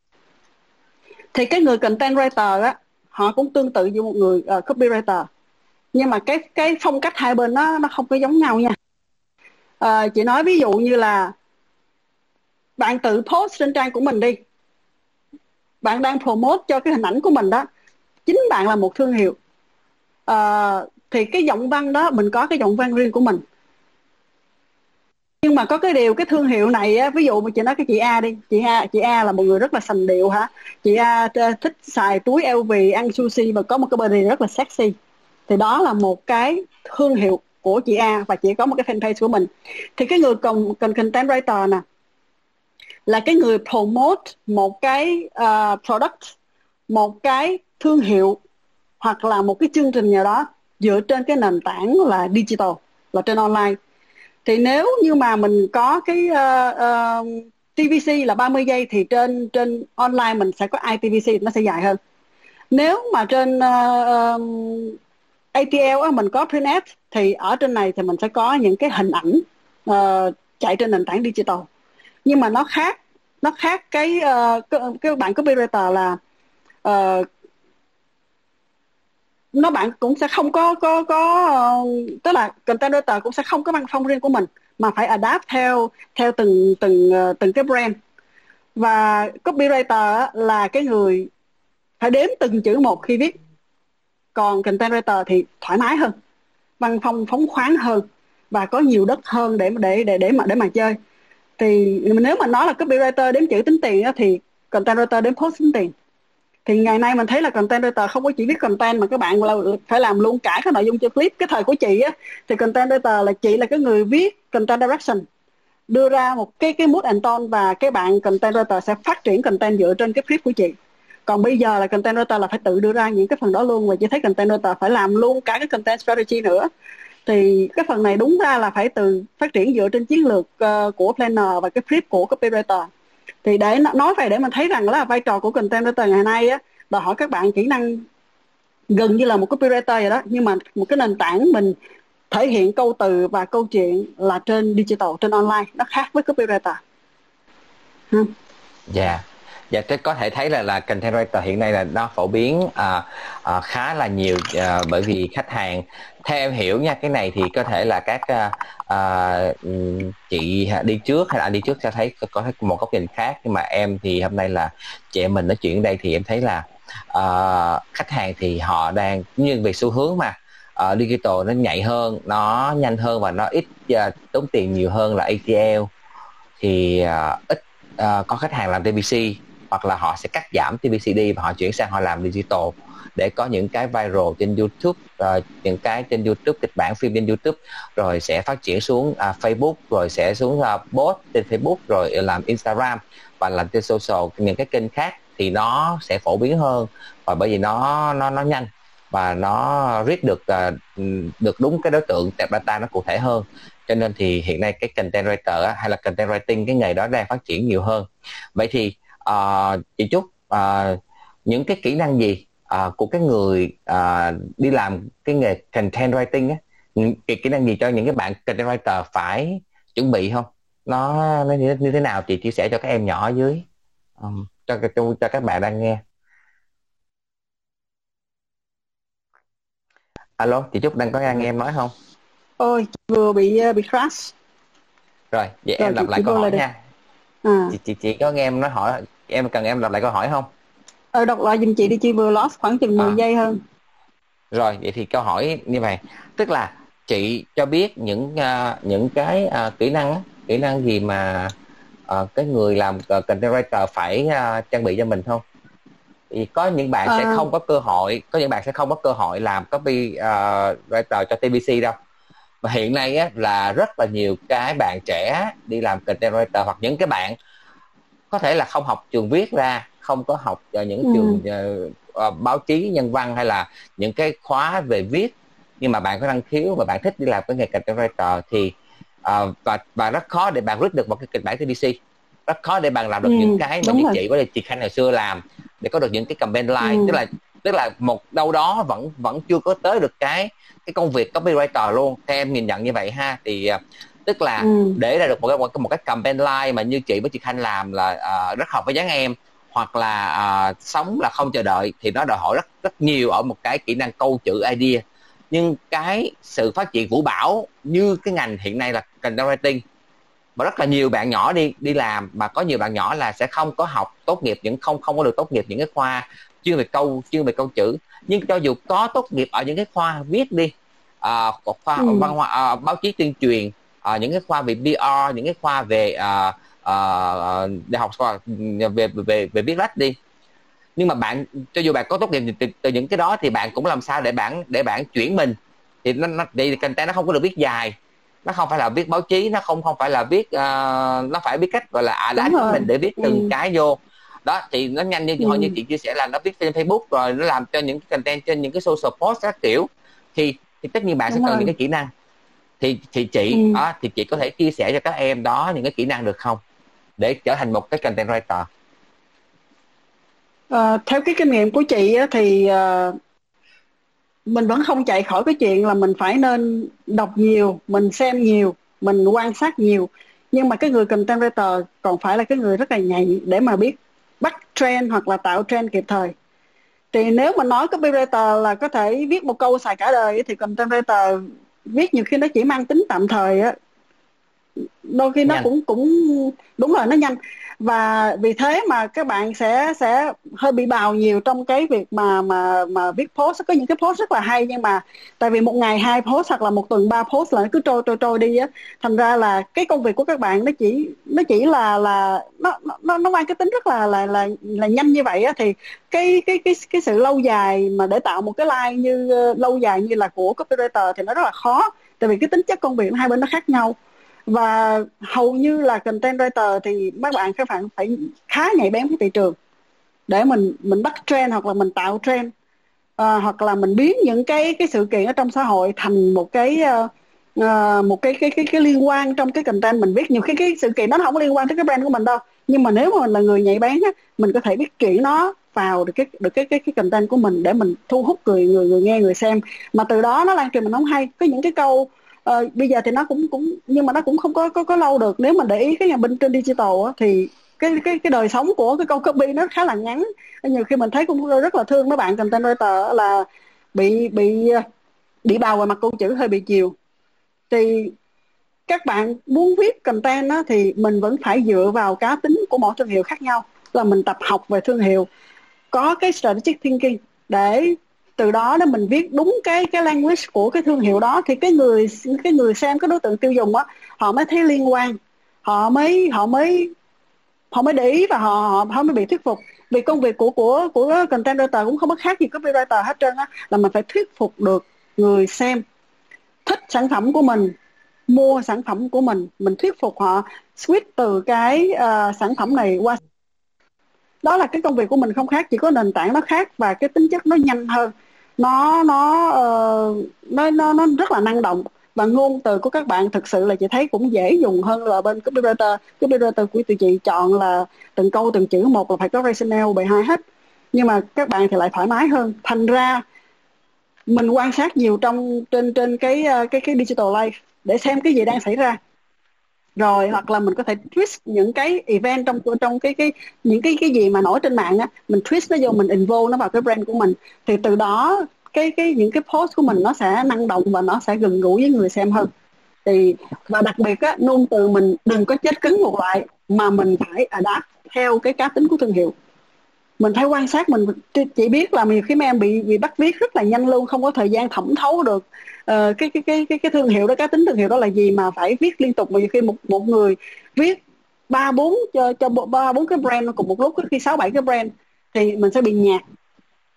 Thì cái người content writer á họ cũng tương tự như một người uh, copywriter. Nhưng mà cái cái phong cách hai bên nó nó không có giống nhau nha. Uh, chị nói ví dụ như là bạn tự post trên trang của mình đi. Bạn đang promote cho cái hình ảnh của mình đó. Chính bạn là một thương hiệu. Uh, thì cái giọng văn đó mình có cái giọng văn riêng của mình nhưng mà có cái điều cái thương hiệu này á, ví dụ mà chị nói cái chị A đi chị A chị A là một người rất là sành điệu hả? Chị A ờ, thích xài túi LV ăn sushi và có một cái body rất là sexy. Thì đó là một cái thương hiệu của chị A và chị có một cái fanpage của mình. Thì cái người cần cần content writer nè là cái người promote một cái uh, product một cái thương hiệu hoặc là một cái chương trình nào đó dựa trên cái nền tảng là digital là trên online thì nếu như mà mình có cái ờ, ờ, uh, uh, TVC là 30 giây thì trên trên online mình sẽ có ITVC nó sẽ dài hơn. Nếu mà trên ờ, uh, ATL á, mình có print ad thì ở trên này thì mình sẽ có những cái hình ảnh uh, chạy trên nền tảng digital. Nhưng mà nó khác nó khác cái uh, cái, cái bạn copywriter là uh, nó bạn cũng sẽ không có có có, tức là content writer cũng sẽ không có văn phong riêng của mình, mà phải adapt theo theo từng từng ờ, từng cái brand. Và copywriter là cái người phải đếm từng chữ một khi viết. Còn content writer thì thoải mái hơn, văn phong phóng khoáng hơn và có nhiều đất hơn để để để để mà để mà chơi. Thì nếu mà nói là copywriter đếm chữ tính tiền thì content writer đếm post tính tiền thì ngày nay mình thấy là content writer không có chỉ viết content mà các bạn là phải làm luôn cả cái nội dung cho clip cái thời của chị á. Thì content writer là chị là cái người viết content direction đưa ra một cái cái mood and tone và cái bạn content writer sẽ phát triển content dựa trên cái clip của chị. Còn bây giờ là content writer là phải tự đưa ra những cái phần đó luôn và chị thấy content writer phải làm luôn cả cái content strategy nữa. Thì cái phần này đúng ra là phải từ phát triển dựa trên chiến lược uh, của planner và cái flip của copywriter thì để nói về để mình thấy rằng là vai trò của content ngày nay á, đòi hỏi các bạn kỹ năng gần như là một copywriter vậy đó. Nhưng mà một cái nền tảng mình thể hiện câu từ và câu chuyện là trên digital, trên online, nó khác với copywriter dạ. yeah dạ thế có thể thấy là là content writer hiện nay là nó phổ biến à, à, khá là nhiều à, bởi vì khách hàng. Theo em hiểu nha cái này thì có thể là các à, à, chị đi trước hay là đi trước sẽ thấy có, có một góc nhìn khác. Nhưng mà em thì hôm nay là chị em mình nói chuyện ở đây thì em thấy là à, khách hàng thì họ đang nhưng về xu hướng mà uh, digital nó nhạy hơn nó nhanh hơn và nó ít uh, tốn tiền nhiều hơn là ATL thì uh, ít uh, có khách hàng làm TBC hoặc là họ sẽ cắt giảm TVCD và họ chuyển sang họ làm digital để có những cái viral trên YouTube uh, những cái trên YouTube kịch bản phim trên YouTube rồi sẽ phát triển xuống uh, Facebook rồi sẽ xuống uh, post trên Facebook rồi làm Instagram và làm trên social những cái kênh khác thì nó sẽ phổ biến hơn và bởi vì nó nó nó nhanh và nó reach được uh, được đúng cái đối tượng tệp data nó cụ thể hơn. Cho nên thì hiện nay cái content writer hay là content writing cái nghề đó đang phát triển nhiều hơn. Vậy thì uh, chị Trúc uh, những cái kỹ năng gì uh, của cái người uh, đi làm cái nghề content writing á? Những cái kỹ năng gì cho những cái bạn content writer phải chuẩn bị không? Nó nó như, như thế nào? Chị chia sẻ cho các em nhỏ ở dưới um, cho, cho cho các bạn đang nghe. Alo chị Trúc đang có nghe em nói không? Ôi vừa bị bị crash. Rồi vậy rồi, em lặp lại câu hỏi nha. À. chị, chị chị có nghe em nói hỏi em cần em lặp lại câu hỏi không? Ờ đọc lại giùm chị đi chị vừa lost khoảng chừng 10 à. giây hơn. Rồi vậy thì câu hỏi như vậy. Tức là chị cho biết những uh, những cái uh, kỹ năng kỹ năng gì mà uh, cái người làm uh, content writer phải uh, trang bị cho mình không? Thì có những bạn à. sẽ không có cơ hội có những bạn sẽ không có cơ hội làm copy uh, writer cho TVC đâu. Và hiện nay á, là rất là nhiều cái bạn trẻ đi làm content writer hoặc những cái bạn có thể là không học trường viết ra không có học ở những ừ. trường uh, báo chí nhân văn hay là những cái khóa về viết. Nhưng mà bạn có năng khiếu và bạn thích đi làm cái nghề content writer thì uh, và và rất khó để bạn viết được một cái kịch bản TVC rất khó để bạn làm được ừ, những cái mà như chị với chị Khanh hồi xưa làm để có được những cái campaign line. Ừ. tức là tức là một đâu đó vẫn vẫn chưa có tới được cái cái công việc copywriter luôn. Theo em nhìn nhận như vậy ha thì uh, tức là ừ. để ra được một cái một, một cái campaign line mà như chị với chị Khanh làm là uh, rất hợp với dáng em hoặc là uh, sống là không chờ đợi thì nó đòi hỏi rất rất nhiều ở một cái kỹ năng câu chữ idea nhưng cái sự phát triển vũ bảo như cái ngành hiện nay là content writing và rất là nhiều bạn nhỏ đi đi làm mà có nhiều bạn nhỏ là sẽ không có học tốt nghiệp những không không có được tốt nghiệp những cái khoa chuyên về câu chuyên về câu chữ nhưng cho dù có tốt nghiệp ở những cái khoa viết đi à, khoa ừ. văn hóa à, báo chí tuyên truyền à, những cái khoa về PR những cái khoa về à, à, đại học khoa về về về viết lách đi. Nhưng mà bạn cho dù bạn có tốt nghiệp từ, từ những cái đó thì bạn cũng làm sao để bạn để bạn chuyển mình. Thì nó, nó thì content nó không có được viết dài. Nó không phải là viết báo chí nó không không phải là viết uh, nó phải biết cách gọi là à đá mình để viết từng ừ. cái vô. Đó thì nó nhanh như ừ. như chị chia sẻ là nó viết trên Facebook rồi nó làm cho những cái content trên những cái social post các kiểu. Thì thì tất nhiên bạn Đúng sẽ cần những cái kỹ năng thì thì chị ừ. đó, thì chị có thể chia sẻ cho các em đó những cái kỹ năng được không? Để trở thành một cái content writer. À, theo cái kinh nghiệm của chị á, thì uh, mình vẫn không chạy khỏi cái chuyện là mình phải nên đọc nhiều mình xem nhiều mình quan sát nhiều. Nhưng mà cái người content writer còn phải là cái người rất là nhạy để mà biết bắt trend hoặc là tạo trend kịp thời. Thì nếu mà nói copywriter là có thể viết một câu xài cả đời thì content writer viết nhiều khi nó chỉ mang tính tạm thời á đôi khi nó nhanh. cũng cũng đúng rồi nó nhanh và vì thế mà các bạn sẽ sẽ hơi bị bào nhiều trong cái việc mà mà mà viết post. Có những cái post rất là hay nhưng mà tại vì một ngày hai post hoặc là một tuần ba post là nó cứ trôi trôi trôi đi á. Thành ra là cái công việc của các bạn nó chỉ nó chỉ là là nó nó nó mang cái tính rất là là là là nhanh như vậy á. Thì cái cái cái cái sự lâu dài mà để tạo một cái like như ờ, lâu dài như là của copywriter thì nó rất là khó. Tại vì cái tính chất công việc hai bên nó khác nhau và hầu như là content writer thì các bạn các bạn phải khá nhạy bén với thị trường để mình mình bắt trend hoặc là mình tạo trend. À, hoặc là mình biến những cái cái sự kiện ở trong xã hội thành một cái uh, uh, một cái cái cái cái liên quan trong cái content mình viết. Nhiều khi cái sự kiện đó nó không có liên quan tới cái brand của mình đâu. Nhưng mà nếu mà mình là người nhạy bén á mình có thể biết chuyển nó vào được cái được cái cái cái content của mình để mình thu hút người người người nghe người xem. Mà từ đó nó lan truyền mình không hay. Có những cái câu à, bây giờ thì nó cũng cũng nhưng mà nó cũng không có có có lâu được. Nếu mà để ý cái nhà binh trên digital á, thì cái cái cái đời sống của cái câu copy nó khá là ngắn. Nhiều khi mình thấy cũng rất là thương mấy bạn content writer là bị bị bị bào vào mặt câu chữ hơi bị chiều. Thì các bạn muốn viết content á, thì mình vẫn phải dựa vào cá tính của mỗi thương hiệu khác nhau. Là mình tập học về thương hiệu có cái strategic thinking để từ đó đó mình viết đúng cái cái language của cái thương hiệu đó thì cái người cái người xem cái đối tượng tiêu dùng á họ mới thấy liên quan. Họ mới họ mới họ mới để ý và họ họ, họ mới bị thuyết phục. Vì công việc của của của content writer cũng không có khác gì copywriter hết trơn á là mình phải thuyết phục được người xem thích sản phẩm của mình mua sản phẩm của mình. Mình thuyết phục họ switch từ cái uh, sản phẩm này qua. Đó là cái công việc của mình không khác chỉ có nền tảng nó khác và cái tính chất nó nhanh hơn nó nó uh, nó nó nó rất là năng động và ngôn từ của các bạn thực sự là chị thấy cũng dễ dùng hơn là bên copywriter copywriter của tụi chị chọn là từng câu từng chữ một là phải có rationale bài hai hết. Nhưng mà các bạn thì lại thoải mái hơn. Thành ra mình quan sát nhiều trong trên trên cái ờ, cái cái digital life để xem cái gì đang xảy ra rồi, hoặc là mình có thể twist những cái event trong trong cái cái, những cái cái gì mà nổi trên mạng á, mình twist nó vô, mình involve nó vào cái brand của mình. Thì từ đó, cái cái, những cái post của mình nó sẽ năng động và nó sẽ gần gũi với người xem hơn. Thì, và đặc biệt á ngôn từ mình đừng có chết cứng một loại mà mình phải adapt theo cái cá tính của thương hiệu mình phải quan sát mình chỉ biết là nhiều khi mấy em bị bị bắt viết rất là nhanh luôn không có thời gian thẩm thấu được uh, cái, cái cái cái cái thương hiệu đó cá tính thương hiệu đó là gì mà phải viết liên tục. Mà nhiều khi một một người viết ba bốn cho cho ba bốn cái brand cùng một lúc khi sáu bảy cái brand thì mình sẽ bị nhạt.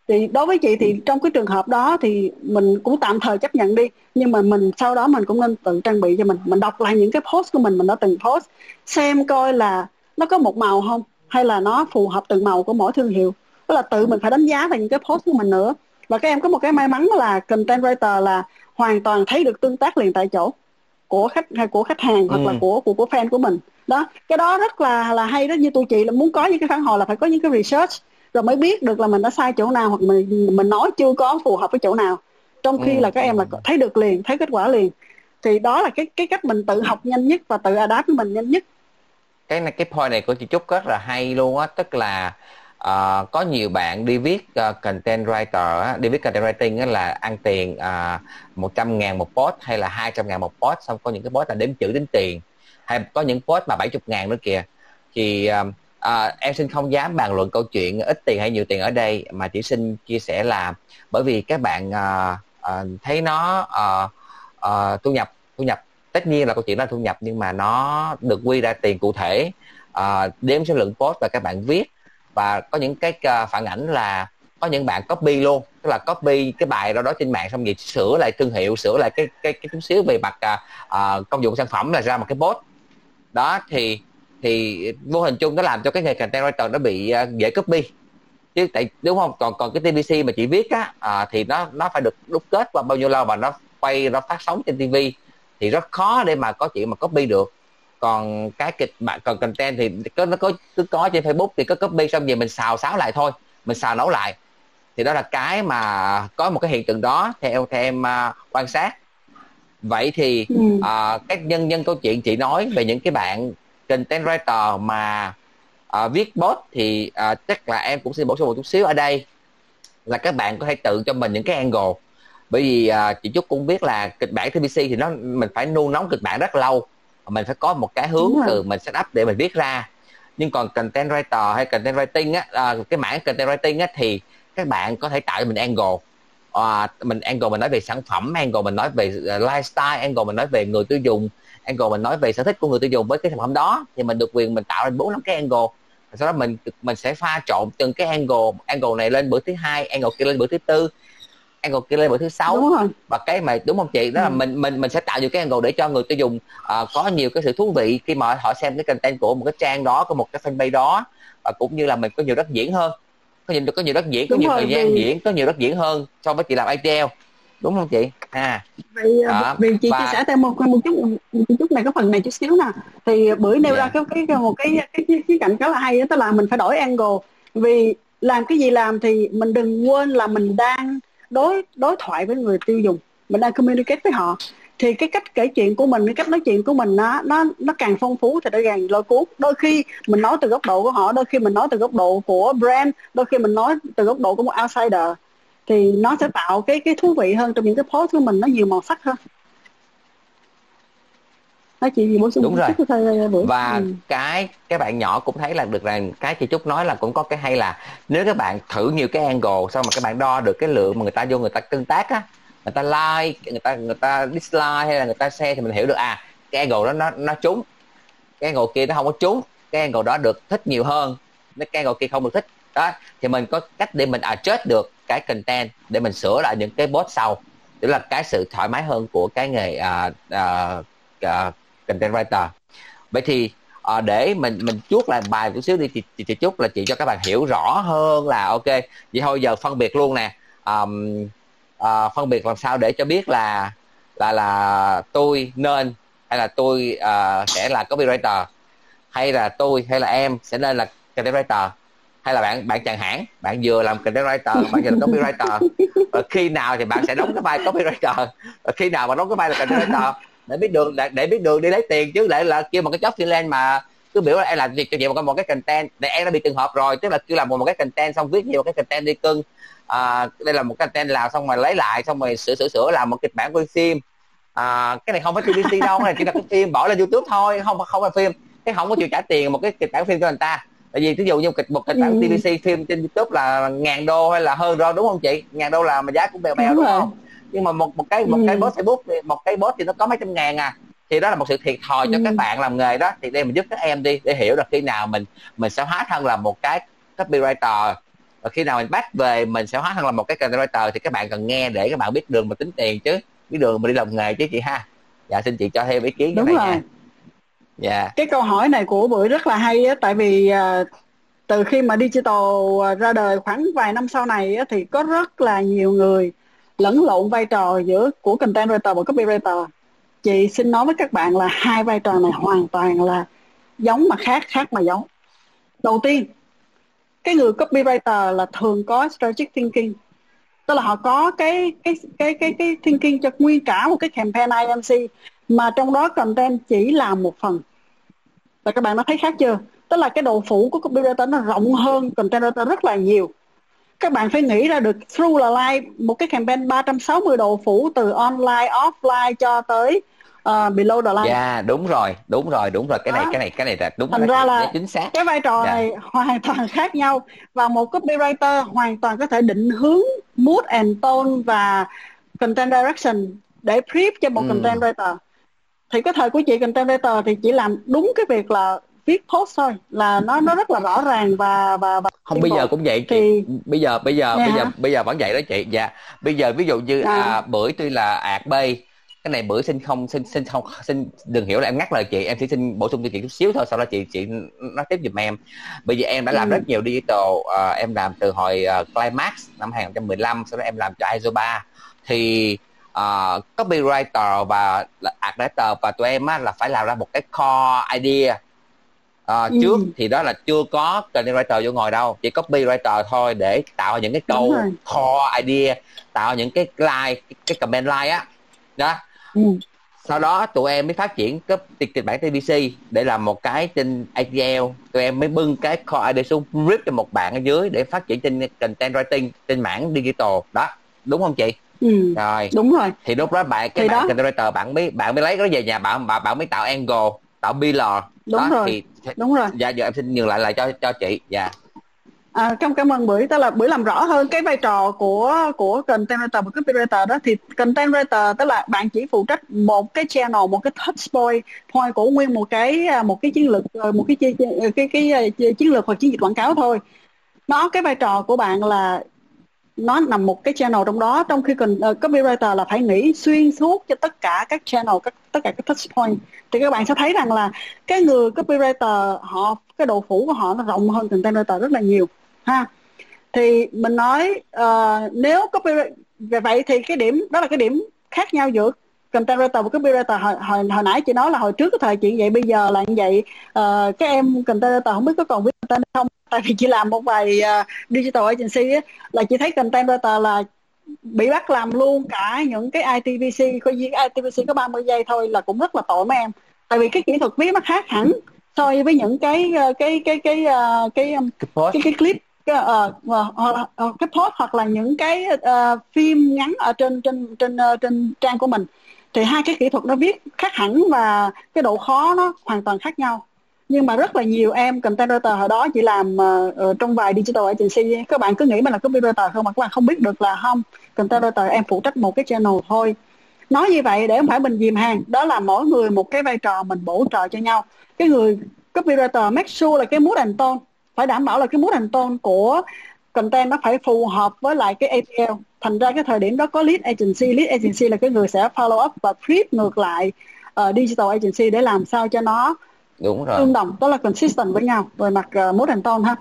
Thì đối với chị thì trong cái trường hợp đó thì mình cũng tạm thời chấp nhận đi nhưng mà mình sau đó mình cũng nên tự trang bị cho mình. Mình đọc lại những cái post của mình mình đã từng post xem coi là nó có một màu không hay là nó phù hợp từng màu của mỗi thương hiệu. Tức là tự mình phải đánh giá về những cái post của mình nữa. Và các em có một cái may mắn là content writer là hoàn toàn thấy được tương tác liền tại chỗ của khách hay của khách hàng hoặc ừ. là của của của fan của mình. Đó cái đó rất là là hay đó. Như tụi chị là muốn có những cái phản hồi là phải có những cái research rồi mới biết được là mình đã sai chỗ nào hoặc mình mình nói chưa có phù hợp với chỗ nào. Trong khi ừ. là các em là thấy được liền thấy kết quả liền. Thì đó là cái cái cách mình tự học nhanh nhất và tự adapt với mình nhanh nhất cái này cái point này của chị Trúc rất là hay luôn á. Tức là uh, có nhiều bạn đi viết uh, content writer á, đi viết content writing á, là ăn tiền ờ, uh, 100 ngàn một post hay là 200 ngàn một post xong có những cái post là đếm chữ đến tiền. Hay có những post mà 70 ngàn nữa kìa. Thì uh, uh, em xin không dám bàn luận câu chuyện ít tiền hay nhiều tiền ở đây mà chỉ xin chia sẻ là bởi vì các bạn uh, uh, thấy nó uh, uh, thu nhập thu nhập tất nhiên là câu chuyện đó thu nhập nhưng mà nó được quy ra tiền cụ thể à, đếm số lượng post và các bạn viết. Và có những cái uh, phản ảnh là có những bạn copy luôn tức là copy cái bài đó đó trên mạng xong rồi sửa lại thương hiệu sửa lại cái cái cái chút xíu về mặt uh, công dụng sản phẩm là ra một cái post. Đó thì thì vô hình chung nó làm cho cái nghề content writer nó bị uh, dễ copy. Chứ tại đúng không? Còn còn cái tvc mà chị viết á uh, thì nó nó phải được đúc kết qua bao nhiêu lâu mà nó quay nó phát sóng trên tv thì rất khó để mà có chuyện mà copy được. Còn cái kịch bản còn content thì có nó có cứ có trên facebook thì có copy xong về mình xào xáo lại thôi mình xào nấu lại. Thì đó là cái mà có một cái hiện tượng đó theo theo em uh, quan sát. Vậy thì ừ. uh, các nhân nhân câu chuyện chị nói về những cái bạn content writer mà uh, viết post thì uh, chắc là em cũng xin bổ sung một chút xíu ở đây là các bạn có thể tự cho mình những cái angle bởi vì uh, chị Trúc cũng biết là kịch bản TVC thì nó mình phải nu nóng kịch bản rất lâu. Mình phải có một cái hướng từ mình set up để mình viết ra. Nhưng còn content writer hay content writing á à, cái mảng content writing á thì các bạn có thể tạo cho mình angle. À, mình angle mình nói về sản phẩm angle mình nói về uh, lifestyle angle mình nói về người tiêu dùng angle mình nói về sở thích của người tiêu dùng. Với cái sản phẩm đó thì mình được quyền mình tạo ra bốn năm cái angle. Sau đó mình mình sẽ pha trộn từng cái angle angle này lên bữa thứ hai angle kia lên bữa thứ tư angle kia lên bữa thứ sáu. Và cái mà đúng không chị? Đó là ừ. mình mình mình sẽ tạo nhiều cái angle để cho người tiêu dùng uh, có nhiều cái sự thú vị khi mà họ xem cái content của một cái trang đó của một cái fanpage đó. Và cũng như là mình có nhiều đất diễn hơn. Có nhiều có nhiều đất diễn có đúng nhiều rồi, thời gian vì... diễn có nhiều đất diễn hơn so với chị làm ITL. Đúng không chị? À. Vì, à, đó. vì chị và... chia sẻ thêm một một chút một chút này cái phần này chút xíu nè. Thì bữa nêu yeah. ra cái cái một cái cái cái, cái cạnh khá là hay đó, tức là mình phải đổi angle. Vì làm cái gì làm thì mình đừng quên là mình đang đối đối thoại với người tiêu dùng. Mình đang communicate với họ. Thì cái cách kể chuyện của mình, cái cách nói chuyện của mình nó nó nó càng phong phú thì nó càng lôi cuốn. Đôi khi mình nói từ góc độ của họ, đôi khi mình nói từ góc độ của brand, đôi khi mình nói từ góc độ của một outsider. Thì nó sẽ tạo cái cái thú vị hơn trong những cái post của mình, nó nhiều màu sắc hơn nói chị gì bổ sung đúng rồi thời buổi. và ừ. cái cái bạn nhỏ cũng thấy là được rằng cái chị trúc nói là cũng có cái hay là nếu các bạn thử nhiều cái angle xong mà các bạn đo được cái lượng mà người ta vô người ta tương tác á người ta like người ta người ta dislike hay là người ta share thì mình hiểu được à cái angle đó nó nó trúng cái angle kia nó không có trúng cái angle đó được thích nhiều hơn cái angle kia không được thích đó thì mình có cách để mình adjust được cái content để mình sửa lại những cái post sau đó là cái sự thoải mái hơn của cái nghề uh, uh, uh, content writer. Vậy thì à, để mình mình chuốt lại bài chút xíu đi thì chị, chị chút là chị cho các bạn hiểu rõ hơn là ok vậy thôi giờ phân biệt luôn nè. Um, uh, phân biệt làm sao để cho biết là là là tôi nên hay là tôi uh, sẽ là copywriter hay là tôi hay là em sẽ nên là content writer hay là bạn bạn chàng hãng bạn vừa làm content writer bạn vừa làm copywriter. Và khi nào thì bạn sẽ đóng cái vai copywriter. Và khi nào mà đóng cái vai là content writer để biết đường để, để biết đường đi lấy tiền chứ để là kêu một cái job freelance mà cứ biểu là em làm việc cho chị một cái một cái content để em đã bị trường hợp rồi tức là kêu làm một cái content xong viết nhiều cái content đi cưng. À, đây là một cái content làm xong rồi lấy lại xong rồi sửa sửa sửa làm một kịch bản quay phim. À, cái này không phải TVC đâu cái này chỉ là cái phim bỏ lên youtube thôi không không phải phim. Cái không có chịu trả tiền một cái kịch bản phim cho người ta. Tại vì ví dụ như kịch một kịch bản ừ. TVC phim trên youtube là ngàn đô hay là hơn rồi đúng không chị? Ngàn đô là mà giá cũng bèo bèo đúng, đúng không nhưng mà một một cái một ừ. cái post facebook một cái post thì nó có mấy trăm ngàn à. Thì đó là một sự thiệt thòi cho ừ. các bạn làm nghề đó. Thì đây mình giúp các em đi để hiểu được khi nào mình mình sẽ hóa thân là một cái copywriter. Và khi nào mình bắt về mình sẽ hóa thân là một cái copywriter thì các bạn cần nghe để các bạn biết đường mà tính tiền chứ. Biết đường mà đi làm nghề chứ chị ha. Dạ xin chị cho thêm ý kiến đúng rồi. nha. dạ. Cái câu hỏi này của bưởi rất là hay á tại vì uh, từ khi mà digital ra đời khoảng vài năm sau này á, thì có rất là nhiều người lẫn lộn vai trò giữa của content writer và copywriter. Chị xin nói với các bạn là hai vai trò này hoàn toàn là giống mà khác khác mà giống. Đầu tiên, cái người copywriter là thường có strategic thinking. Tức là họ có cái cái cái cái cái thinking cho nguyên cả một cái campaign IMC mà trong đó content chỉ là một phần. Và các bạn đã thấy khác chưa? Tức là cái độ phủ của copywriter nó rộng hơn, content writer rất là nhiều các bạn phải nghĩ ra được through là live một cái campaign 360 độ phủ từ online offline cho tới uh, below the line. Dạ yeah, đúng rồi, đúng rồi, đúng rồi cái này cái này cái này là đúng Thành ra là chính xác. Cái vai trò. Dạ. này hoàn toàn khác nhau và một copywriter hoàn toàn có thể định hướng mood and tone và content direction để brief cho một ừ. content writer. Thì cái thời của chị content writer thì chỉ làm đúng cái việc là viết post thôi là nó nó rất là rõ ràng và và, và không bây giờ cũng vậy chị thì... bây giờ bây giờ yeah. bây giờ bây giờ vẫn vậy đó chị dạ bây giờ ví dụ như à. À, bưởi tuy là ạt bay cái này bữa xin không xin xin không xin đừng hiểu là em ngắt lời chị em chỉ xin bổ sung cho chị chút xíu thôi sau đó chị chị nói tiếp giùm em bởi vì em đã làm ừ. rất nhiều digital uh, em làm từ hồi uh, climax năm 2015 sau đó em làm cho Isoba thì uh, copywriter và art director và tụi em á, là phải làm ra một cái core idea à, ừ. trước thì đó là chưa có copywriter vô ngồi đâu chỉ copywriter thôi để tạo những cái câu core idea tạo những cái like cái, cái comment like á. Đó. Ừ. sau đó tụi em mới phát triển cái kịch bản TVC để làm một cái trên ATL tụi em mới bưng cái core idea xuống rip cho một bạn ở dưới để phát triển trên content writing trên mảng digital. Đó. Đúng không chị? Ừ. rồi. Đúng rồi. Thì lúc đó bạn cái thì bạn content writer bạn mới bạn mới lấy nó về nhà bạn bạn bạn mới tạo angle tạo pillar đúng đó, rồi thì, đúng rồi. dạ giờ em xin nhường lại lại cho cho chị dạ. À, cảm cảm ơn bưởi tức là bưởi làm rõ hơn cái vai trò của của content writer và copywriter đó thì content writer tức là bạn chỉ phụ trách một cái channel một cái touch point point của nguyên một cái một cái chiến lược một cái cái cái, cái, cái chiến lược hoặc chiến dịch quảng cáo thôi. Nó cái vai trò của bạn là nó nằm một cái channel trong đó trong khi cần uh, copywriter là phải nghĩ xuyên suốt cho tất cả các channel các tất cả các touch point. Thì các bạn sẽ thấy rằng là cái người copywriter họ cái độ phủ của họ nó rộng hơn content writer rất là nhiều ha. Thì mình nói uh, nếu copywriter vậy thì cái điểm đó là cái điểm khác nhau giữa content và copywriter hồi, hồi, hồi nãy chị nói là hồi trước cái thời chuyện vậy bây giờ là như vậy. Uh, các em content không biết có còn viết content không? Tại vì chị làm một bài uh, digital agency á, là chị thấy content là bị bắt làm luôn cả những cái ITVC có gì ITVC có 30 giây thôi là cũng rất là tội mấy em. Tại vì cái kỹ thuật viết nó khác hẳn so với những cái cái cái cái cái cái cái, cái, cái clip cái, uh, uh, cái post hoặc là những cái uh, phim ngắn ở trên trên trên uh, trên trang của mình thì hai cái kỹ thuật nó viết khác hẳn và cái độ khó nó hoàn toàn khác nhau. Nhưng mà rất là nhiều em content writer hồi đó chỉ làm uh, trong vài digital agency. Các bạn cứ nghĩ mình là copywriter không mà các bạn không biết được là không. Content writer em phụ trách một cái channel thôi. Nói như vậy để không phải mình dìm hàng. Đó là mỗi người một cái vai trò mình bổ trợ cho nhau. Cái người copywriter make sure là cái mood and tone. Phải đảm bảo là cái mood and tone của content nó phải phù hợp với lại cái ATL thành ra cái thời điểm đó có lead agency lead agency là cái người sẽ follow up và flip ngược lại uh, digital agency để làm sao cho nó đúng rồi. tương đồng tức là consistent với nhau về mặt uh, mood and tone ha.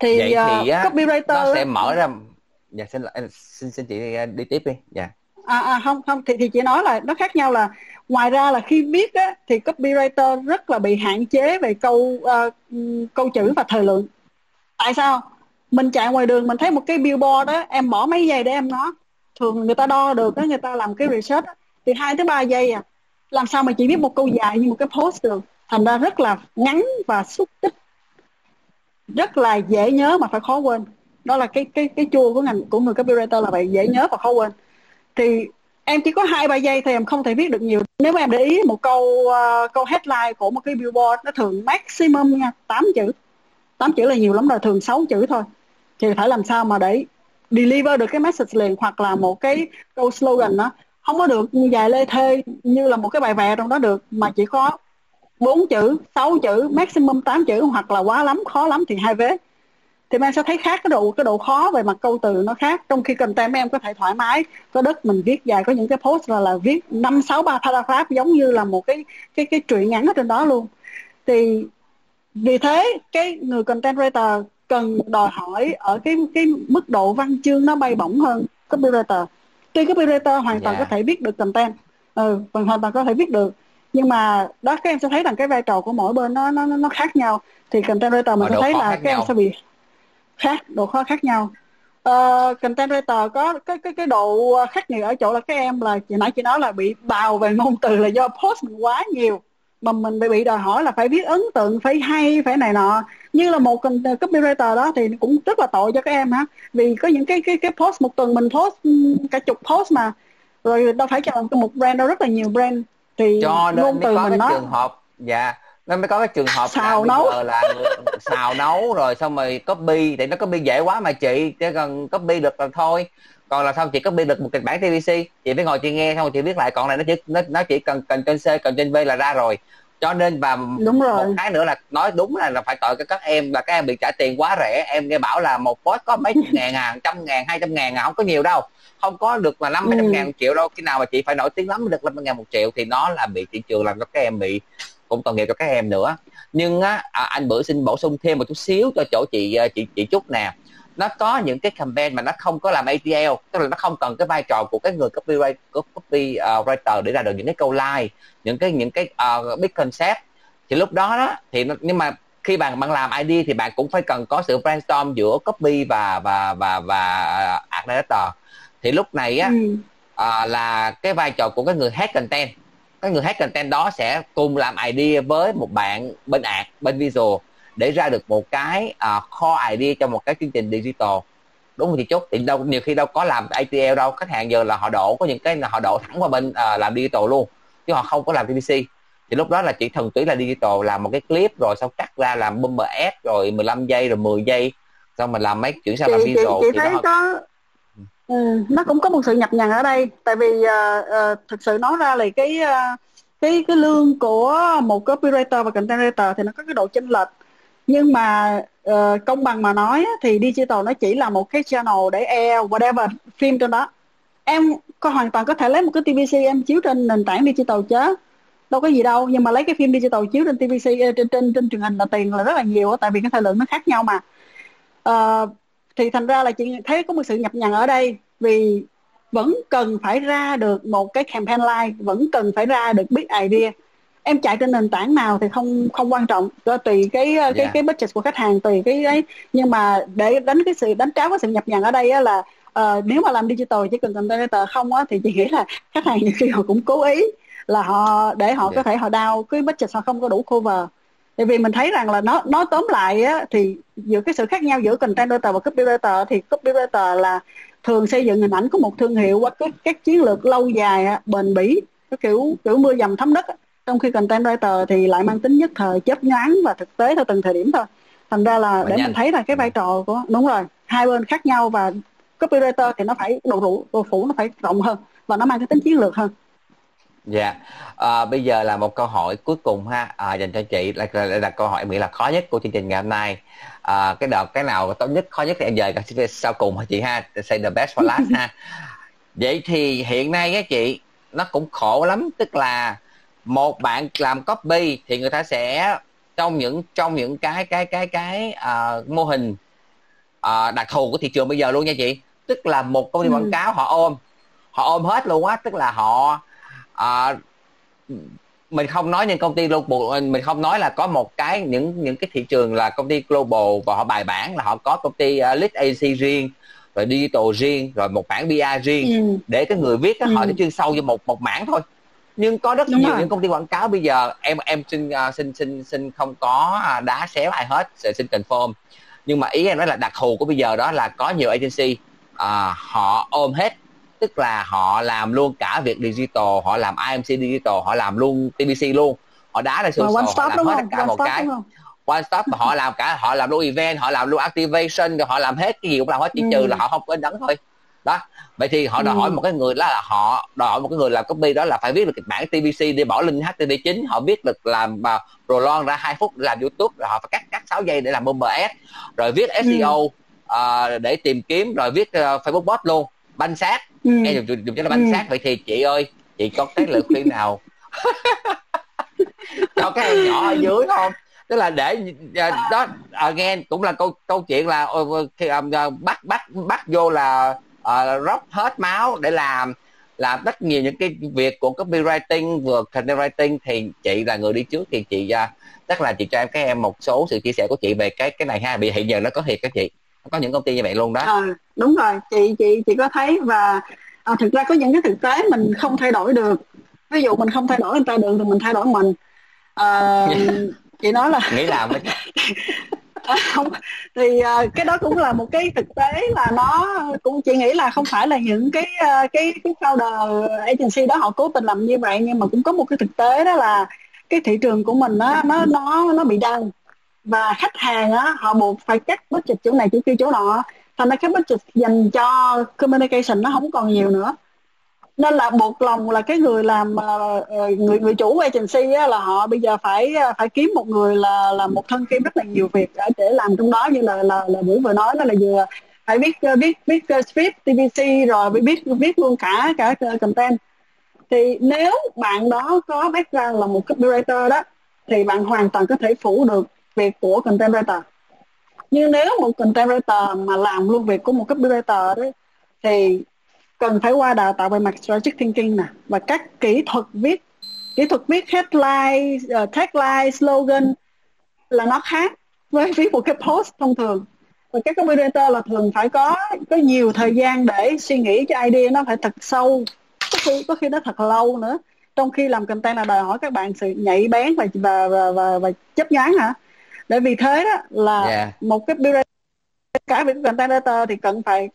Thì, Vậy thì uh, copywriter nó sẽ mở ra dạ xin xin xin chị đi tiếp đi. Dạ. À, à không không thì thì chị nói là nó khác nhau là ngoài ra là khi viết á, thì copywriter rất là bị hạn chế về câu uh, câu chữ và thời lượng. Tại sao mình chạy ngoài đường mình thấy một cái billboard đó em bỏ mấy giây để em nó thường người ta đo được đó người ta làm cái research đó, thì hai tới ba giây à. Làm sao mà chỉ viết một câu dài như một cái post được. Thành ra rất là ngắn và xúc tích. Rất là dễ nhớ mà phải khó quên. Đó là cái cái cái chua của ngành của người copywriter là vậy dễ nhớ và khó quên. Thì em chỉ có hai ba giây thì em không thể viết được nhiều. Nếu mà em để ý một câu uh, câu headline của một cái billboard nó thường maximum nha tám chữ. Tám chữ là nhiều lắm rồi thường 6 chữ thôi thì phải làm sao mà để deliver được cái message liền hoặc là một cái câu slogan đó. Không có được dài lê thê như là một cái bài vẽ trong đó được. Mà chỉ có bốn chữ, sáu chữ, maximum 8 chữ hoặc là quá lắm, khó lắm thì hai vế. Thì em sẽ thấy khác cái độ cái độ khó về mặt câu từ nó khác. Trong khi content em có thể thoải mái, có đất mình viết dài, có những cái post là là viết năm, sáu, ba paragraph giống như là một cái cái cái truyện ngắn ở trên đó luôn. Thì vì thế, cái người content writer cần đòi hỏi ở cái cái mức độ văn chương nó bay bổng hơn copywriter. Tuy copywriter hoàn toàn yeah. có thể viết được content ừ hoàn toàn có thể viết được nhưng mà đó các em sẽ thấy rằng cái vai trò của mỗi bên nó nó nó khác nhau. Thì content writer mình sẽ thấy là các em sẽ bị khác độ khó khác nhau. Uh, content writer có cái cái cái độ khắc nghiệt ở chỗ là các em là chị nãy chị nói là bị bào về ngôn từ là do post mình quá nhiều mà mình bị bị đòi hỏi là phải viết ấn tượng phải hay phải này nọ như là một copywriter đó thì cũng rất là tội cho các em ha vì có những cái cái cái post một tuần mình post cả chục post mà. Rồi đâu phải cho một brand đâu rất là nhiều brand. Thì cho nên ngôn từ có mình cái nói. trường hợp dạ nó mới có cái trường hợp xào nấu. là xào nấu rồi xong rồi copy. Thì nó copy dễ quá mà chị chỉ cần copy được là thôi. Còn là xong chị copy được một kịch bản TVC chị phải ngồi chị nghe xong rồi chị viết lại. Còn này nó chỉ nó, nó chỉ cần cần trên C cần trên V là ra rồi cho nên và đúng rồi. một cái nữa là nói đúng là, là phải tội cho các em là các em bị trả tiền quá rẻ. Em nghe bảo là một post có mấy ngàn ngàn trăm ngàn hai trăm ngàn không có nhiều đâu. Không có được là năm mươi ừ. ngàn một triệu đâu. Khi nào mà chị phải nổi tiếng lắm mới được năm ngàn một triệu thì nó là bị thị trường làm cho các em bị cũng tội nghiệp cho các em nữa. Nhưng á à, anh bữa xin bổ sung thêm một chút xíu cho chỗ chị à, chị chị trúc nè nó có những cái campaign mà nó không có làm ATL tức là nó không cần cái vai trò của cái người copywriter copy uh, writer để ra được những cái câu like những cái những cái uh, big concept. Thì lúc đó đó thì nhưng mà khi bạn bạn làm ID thì bạn cũng phải cần có sự brainstorm giữa copy và và và và art director. Thì lúc này á ừ. à, là cái vai trò của cái người head content cái người head content đó sẽ cùng làm idea với một bạn bên art bên visual để ra được một cái uh, core idea cho một cái chương trình digital. Đúng không chị chúc thì đâu nhiều khi đâu có làm ATL đâu khách hàng giờ là họ đổ có những cái là họ đổ thẳng qua bên uh, làm digital luôn chứ họ không có làm TVC thì lúc đó là chỉ thuần túy là digital làm một cái clip rồi xong cắt ra làm bumper ad rồi 15 giây rồi 10 giây xong mình làm mấy chuyển sang chị, làm visual chị, chị thấy nó... có ừ, nó cũng có một sự nhập nhằng ở đây tại vì uh, uh, thực sự nói ra là cái uh, cái cái lương của một copywriter và content writer thì nó có cái độ chênh lệch nhưng mà uh, công bằng mà nói thì digital nó chỉ là một cái channel để air whatever phim trên đó. Em có hoàn toàn có thể lấy một cái TVC em chiếu trên nền tảng digital chứ đâu có gì đâu. Nhưng mà lấy cái phim digital chiếu trên TVC ờ, trên trên trên truyền hình là tiền là rất là nhiều tại vì cái thời lượng nó khác nhau mà. Uh, thì thành ra là chị thấy có một sự nhập nhằng ở đây vì vẫn cần phải ra được một cái campaign line vẫn cần phải ra được big idea em chạy trên nền tảng nào thì không không quan trọng do tùy cái yeah. cái dạ. cái budget của khách hàng tùy cái ấy nhưng mà để đánh cái sự đánh tráo cái sự nhập nhằng ở đây á là uh, nếu mà làm digital chỉ cần content không á thì chị nghĩ là khách hàng nhiều khi họ cũng cố ý là họ để họ yeah. có dạ. thể họ đào cái budget họ không có đủ cover tại vì mình thấy rằng là nó nó tóm lại á thì giữa cái sự khác nhau giữa content writer và copywriter thì copywriter là thường xây dựng hình ảnh của một thương hiệu qua các, các chiến lược lâu dài bền bỉ cái kiểu kiểu mưa dầm thấm đất trong khi content writer thì lại mang tính nhất thời chớp nhoáng và thực tế theo từng thời điểm thôi. Thành ra là để mình thấy là cái vai trò của đúng rồi hai bên khác nhau và copywriter thì nó phải độ đủ độ phủ nó phải rộng hơn và nó mang cái tính chiến lược hơn. Dạ. Yeah. à, bây giờ là một câu hỏi cuối cùng ha. À, dành cho chị là, là, là câu hỏi nghĩ là khó nhất của chương trình ngày hôm nay. À, cái đợt cái nào tốt nhất khó nhất thì em dời cái sau cùng hả chị ha? Say the best for last ha. Vậy thì hiện nay á chị nó cũng khổ lắm tức là một bạn làm copy thì người ta sẽ trong những trong những cái cái cái cái uh, mô hình uh, đặc thù của thị trường bây giờ luôn nha chị tức là một công ty ừ. quảng cáo họ ôm họ ôm hết luôn á tức là họ uh, mình không nói những công ty global mình không nói là có một cái những những cái thị trường là công ty global và họ bài bản là họ có công ty uh, lead agency riêng rồi digital riêng rồi một bản PR riêng ừ. để cái người viết ừ. họ sẽ chuyên sâu cho một một mảng thôi nhưng có rất Đúng nhiều rồi. những công ty quảng cáo bây giờ em em xin uh, xin xin xin không có uh, đá xéo ai hết sẽ xin confirm. Nhưng mà ý em nói là đặc thù của bây giờ đó là có nhiều agency uh, họ ôm hết. Tức là họ làm luôn cả việc digital họ làm IMC digital họ làm luôn TBC luôn. Họ đá ra social họ làm hết cả một cái. one stop họ làm cả họ làm luôn event họ làm luôn activation rồi họ làm hết cái gì cũng làm hết chỉ ừ. trừ là họ không có đắng thôi đó vậy thì họ đòi ừ. hỏi một cái người đó là họ đòi hỏi một cái người làm copy đó là phải viết được kịch bản TVC để bỏ link HTTP9 họ viết được làm mà prolong ra hai phút để làm YouTube rồi họ phải cắt cắt 6 giây để làm bumper ad rồi viết SEO ừ. uh, để tìm kiếm rồi viết uh, Facebook bot luôn banh sát ừ. nghe dùng, dùng cho nó banh ừ. sát vậy thì chị ơi chị có cái lời khuyên nào cho các em nhỏ ở dưới không tức là để uh, đó again cũng là câu câu chuyện là uh, khi bắt bắt bắt vô là uh, rót hết máu để làm làm rất nhiều những cái việc của copywriting vừa content writing. Thì chị là người đi trước thì chị uh, chắc là chị cho em các em một số sự chia sẻ của chị về cái cái này ha. Bị hiện giờ nó có thiệt các chị. Có những công ty như vậy luôn đó. À, đúng rồi. Chị chị chị có thấy và à, thực ra có những cái thực tế mình không thay đổi được. Ví dụ mình không thay đổi người ta được thì mình thay đổi mình. À, chị nói là nghĩ làm không thì uh, cái đó cũng là một cái thực tế là nó cũng chị nghĩ là không phải là những cái uh, cái cái founder agency đó họ cố tình làm như vậy nhưng mà cũng có một cái thực tế đó là cái thị trường của mình á nó nó nó bị đau. Và khách hàng á họ buộc phải cắt budget chỗ này chỗ kia chỗ nọ. Thành ra cái budget dành cho communication nó không còn nhiều nữa nên là buộc lòng là cái người làm ờ, ờ, người người chủ agency á, là họ bây giờ phải ờ, phải kiếm một người là là một thân kim rất là nhiều việc để làm trong đó. Như là là là bữa vừa nói đó là vừa phải biết biết biết script TVC rồi phải biết luôn cả cả content. Thì nếu bạn đó có background là một copywriter đó thì bạn hoàn toàn có thể phủ được việc của content writer. Nhưng nếu một content writer mà làm luôn việc của một copywriter đấy thì cần phải qua đào tạo về mặt strategic thinking nè và các kỹ thuật viết kỹ thuật viết headline uh, tagline slogan là nó khác với viết một cái post thông thường. Và các copywriter là thường phải có có nhiều thời gian để suy nghĩ cho idea nó phải thật sâu có khi có khi nó thật lâu nữa. Trong khi làm content là đòi hỏi các bạn sự nhạy bén và và và và, và chấp nhoáng hả? Để vì thế đó là yeah. một cái builder cả việc content writer thì cần phải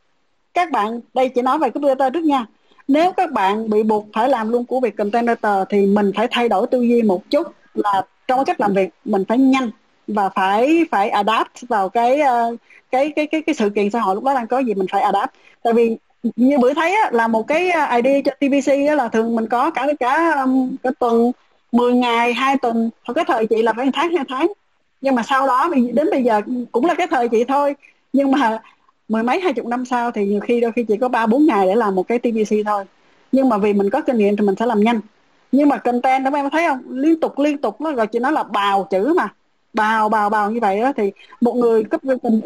các bạn đây chỉ nói về cái builder trước nha. Nếu các bạn bị buộc phải làm luôn của việc container tờ thì mình phải thay đổi tư duy một chút là trong cách làm việc mình phải nhanh và phải phải adapt vào cái ờ, cái cái cái cái sự kiện xã hội lúc đó đang có gì mình phải adapt. Tại vì như bữa thấy á, là một cái id idea cho TVC á, là thường mình có cả cả cái tuần 10 ngày hai tuần hoặc cái thời chị là phải tháng hai tháng. Nhưng mà sau đó đến bây giờ cũng là cái thời chị thôi. Nhưng mà mười mấy hai chục năm sau thì nhiều khi đôi khi chỉ có ba bốn ngày để làm một cái TVC thôi. Nhưng mà vì mình có kinh nghiệm thì mình sẽ làm nhanh. Nhưng mà content đó em thấy không? Liên tục liên tục. Nó gọi chị nói là bào chữ mà. Bào bào bào như vậy đó thì một người cấp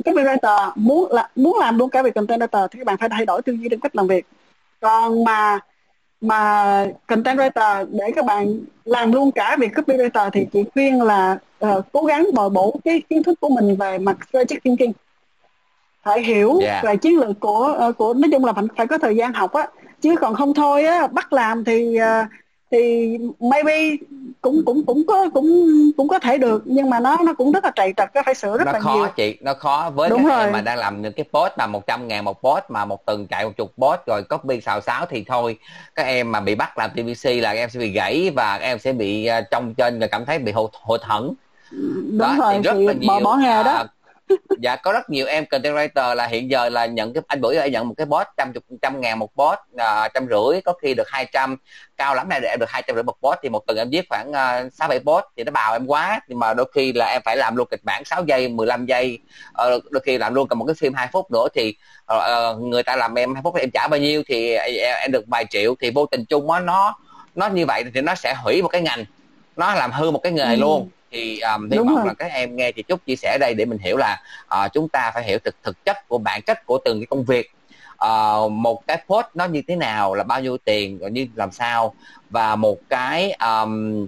copywriter muốn là muốn làm luôn cả việc content writer thì các bạn phải thay đổi tư duy trong cách làm việc. Còn mà mà content writer để các bạn làm luôn cả việc copywriter thì chị khuyên là uh, cố gắng bồi bổ cái kiến thức của mình về mặt strategic thinking phải hiểu yeah. về chiến lược của uh, của nói chung là phải phải có thời gian học á. Chứ còn không thôi á bắt làm thì uh, thì maybe cũng cũng cũng có cũng cũng có thể được. Nhưng mà nó nó cũng rất là trầy trật có phải sửa rất nó là khó nhiều. chị nó khó với Đúng các rồi. em mà đang làm những cái post mà 100 ngàn một post mà một tuần chạy một chục post rồi copy xào xáo thì thôi. Các em mà bị bắt làm TVC là em sẽ bị gãy và các em sẽ bị uh, trong trên và cảm thấy bị hụt hụt hẫng. Đúng đó, rồi thì rất là nhiều, bỏ bỏ nghề đó. uh, dạ có rất nhiều em content writer là hiện giờ là nhận cái anh bữa giờ nhận một cái post trăm chục trăm ngàn một post uh, trăm rưỡi có khi được 200 cao lắm này em được hai trăm rưỡi một post thì một tuần em viết khoảng sáu uh, bảy post thì nó bào em quá nhưng mà đôi khi là em phải làm luôn kịch bản 6 giây 15 giây uh, đôi khi làm luôn cả một cái phim 2 phút nữa thì uh, người ta làm em hai phút thì em trả bao nhiêu thì em, em được vài triệu thì vô tình chung á nó nó như vậy thì nó sẽ hủy một cái ngành nó làm hư một cái nghề ừ. luôn thì um, hy vọng rồi. là các em nghe chị chúc chia sẻ đây để mình hiểu là uh, chúng ta phải hiểu thực thực chất của bản chất của từng cái công việc uh, một cái post nó như thế nào là bao nhiêu tiền rồi như làm sao và một cái um,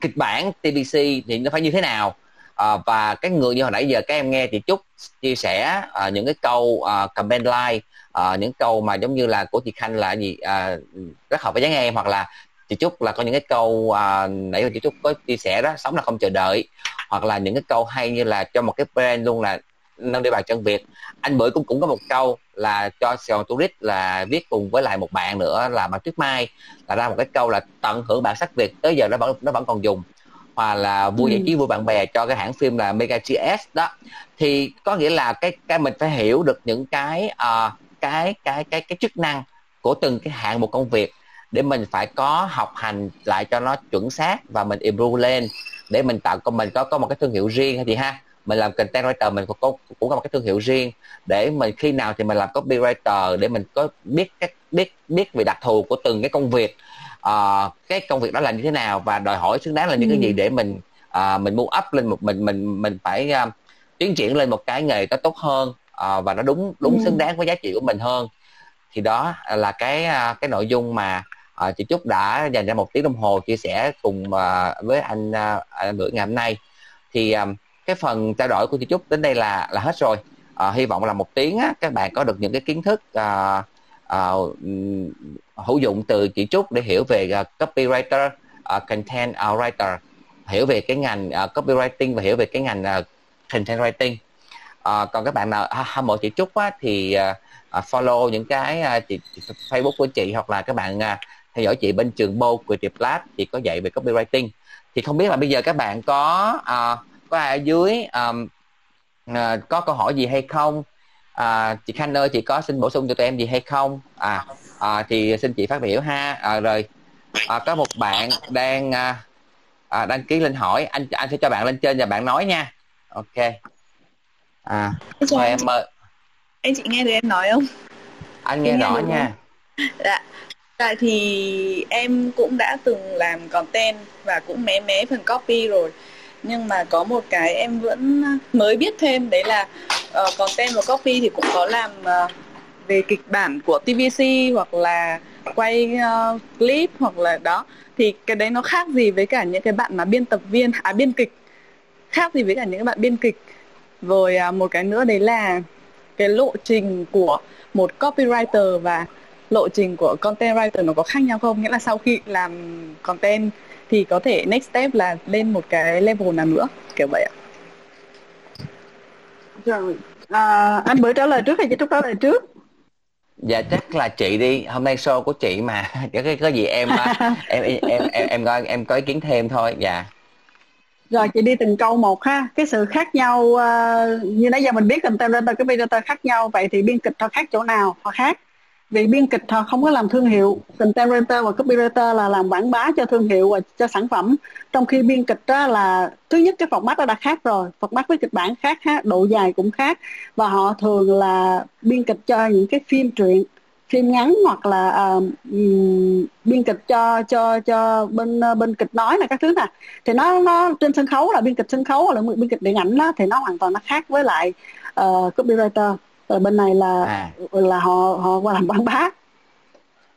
kịch bản TBC thì nó phải như thế nào uh, và cái người như hồi nãy giờ các em nghe chị chúc chia sẻ uh, những cái câu uh, comment like uh, những câu mà giống như là của chị Khanh là gì uh, rất hợp với dáng em hoặc là chị Trúc là có những cái câu à, nãy giờ chị Trúc có chia sẻ đó sống là không chờ đợi. Hoặc là những cái câu hay như là cho một cái brand luôn là nâng đi bàn chân Việt. Anh bưởi cũng cũng có một câu là cho Sài Gòn Tourist là viết cùng với lại một bạn nữa là bạn Tuyết Mai là ra một cái câu là tận hưởng bản sắc Việt tới giờ nó vẫn nó vẫn còn dùng. Hoặc là vui giải trí vui bạn bè cho cái hãng phim là Mega GS đó. Thì có nghĩa là cái cái mình phải hiểu được những cái uh, cái cái cái cái chức năng của từng cái hạng một công việc để mình phải có học hành lại cho nó chuẩn xác và mình improve lên. Để mình tạo cho mình có có một cái thương hiệu riêng hay gì ha? Mình làm content writer mình cũng có cũng có một cái thương hiệu riêng. Để mình khi nào thì mình làm copywriter để mình có biết cách biết biết về đặc thù của từng cái công việc. Uh, cái công việc đó là như thế nào và đòi hỏi xứng đáng là những ừ. cái gì để mình uh, mình move up lên một mình mình mình phải uh, tiến triển lên một cái nghề nó tốt hơn uh, và nó đúng đúng ừ. xứng đáng với giá trị của mình hơn. Thì đó là cái cái nội dung mà à, chị Trúc đã dành ra một tiếng đồng hồ chia sẻ cùng à, với anh à, anh bữa ngày hôm nay thì à, cái phần trao đổi của chị Trúc đến đây là là hết rồi à, hy vọng là một tiếng á, các bạn có được những cái kiến thức à, à, hữu dụng từ chị Trúc để hiểu về uh, copywriter, uh, content writer, hiểu về cái ngành uh, copywriting và hiểu về cái ngành uh, content writing. Uh, còn các bạn nào hâm mộ chị Trúc á, thì uh, follow những cái uh, chị, Facebook của chị hoặc là các bạn uh, theo dõi chị bên trường Bo Creative Lab chị có dạy về copywriting. Thì không biết là bây giờ các bạn có uh, có ai ở dưới um, uh, có câu hỏi gì hay không? À, chị Khanh ơi chị có xin bổ sung cho tụi em gì hay không? À, à thì xin chị phát biểu ha. À, rồi à, có một bạn đang à, à, đăng ký lên hỏi. Anh anh sẽ cho bạn lên trên và bạn nói nha. Ok. À mời em mời. Anh chị nghe được em nói không? Anh nghe, nghe rõ nha. dạ tại thì em cũng đã từng làm content và cũng mé mé phần copy rồi. Nhưng mà có một cái em vẫn mới biết thêm đấy là uh, content và copy thì cũng có làm uh, về kịch bản của TVC hoặc là quay uh, clip hoặc là đó. Thì cái đấy nó khác gì với cả những cái bạn mà biên tập viên à biên kịch. Khác gì với cả những bạn biên kịch. Rồi uh, một cái nữa đấy là cái lộ trình của một copywriter và lộ trình của content writer nó có khác nhau không? Nghĩa là sau khi làm content thì có thể next step là lên một cái level nào nữa kiểu vậy ạ. Rồi à, anh bữa trả lời trước hay chị trúc trả lời trước? Dạ chắc là chị đi. Hôm nay show của chị mà. Cái có gì em em em em em em có em có ý kiến thêm thôi. Dạ. Rồi chị đi từng câu một ha. Cái sự khác nhau uh, như nãy giờ mình biết content writer cái video khác nhau. Vậy thì biên kịch họ khác chỗ nào? Họ khác vì biên kịch họ không có làm thương hiệu. Content writer và copywriter là làm quảng bá cho thương hiệu và cho sản phẩm. Trong khi biên kịch đó là thứ nhất cái format đó đã khác rồi. Format với kịch bản khác ha độ dài cũng khác. Và họ thường là biên kịch cho những cái phim truyện phim ngắn hoặc là uh, biên kịch cho cho cho bên uh, bên kịch nói là các thứ nè thì nó nó trên sân khấu là biên kịch sân khấu hoặc là biên kịch điện ảnh đó thì nó hoàn toàn nó khác với lại uh, copywriter rồi bên này là à. là họ họ qua làm quảng bá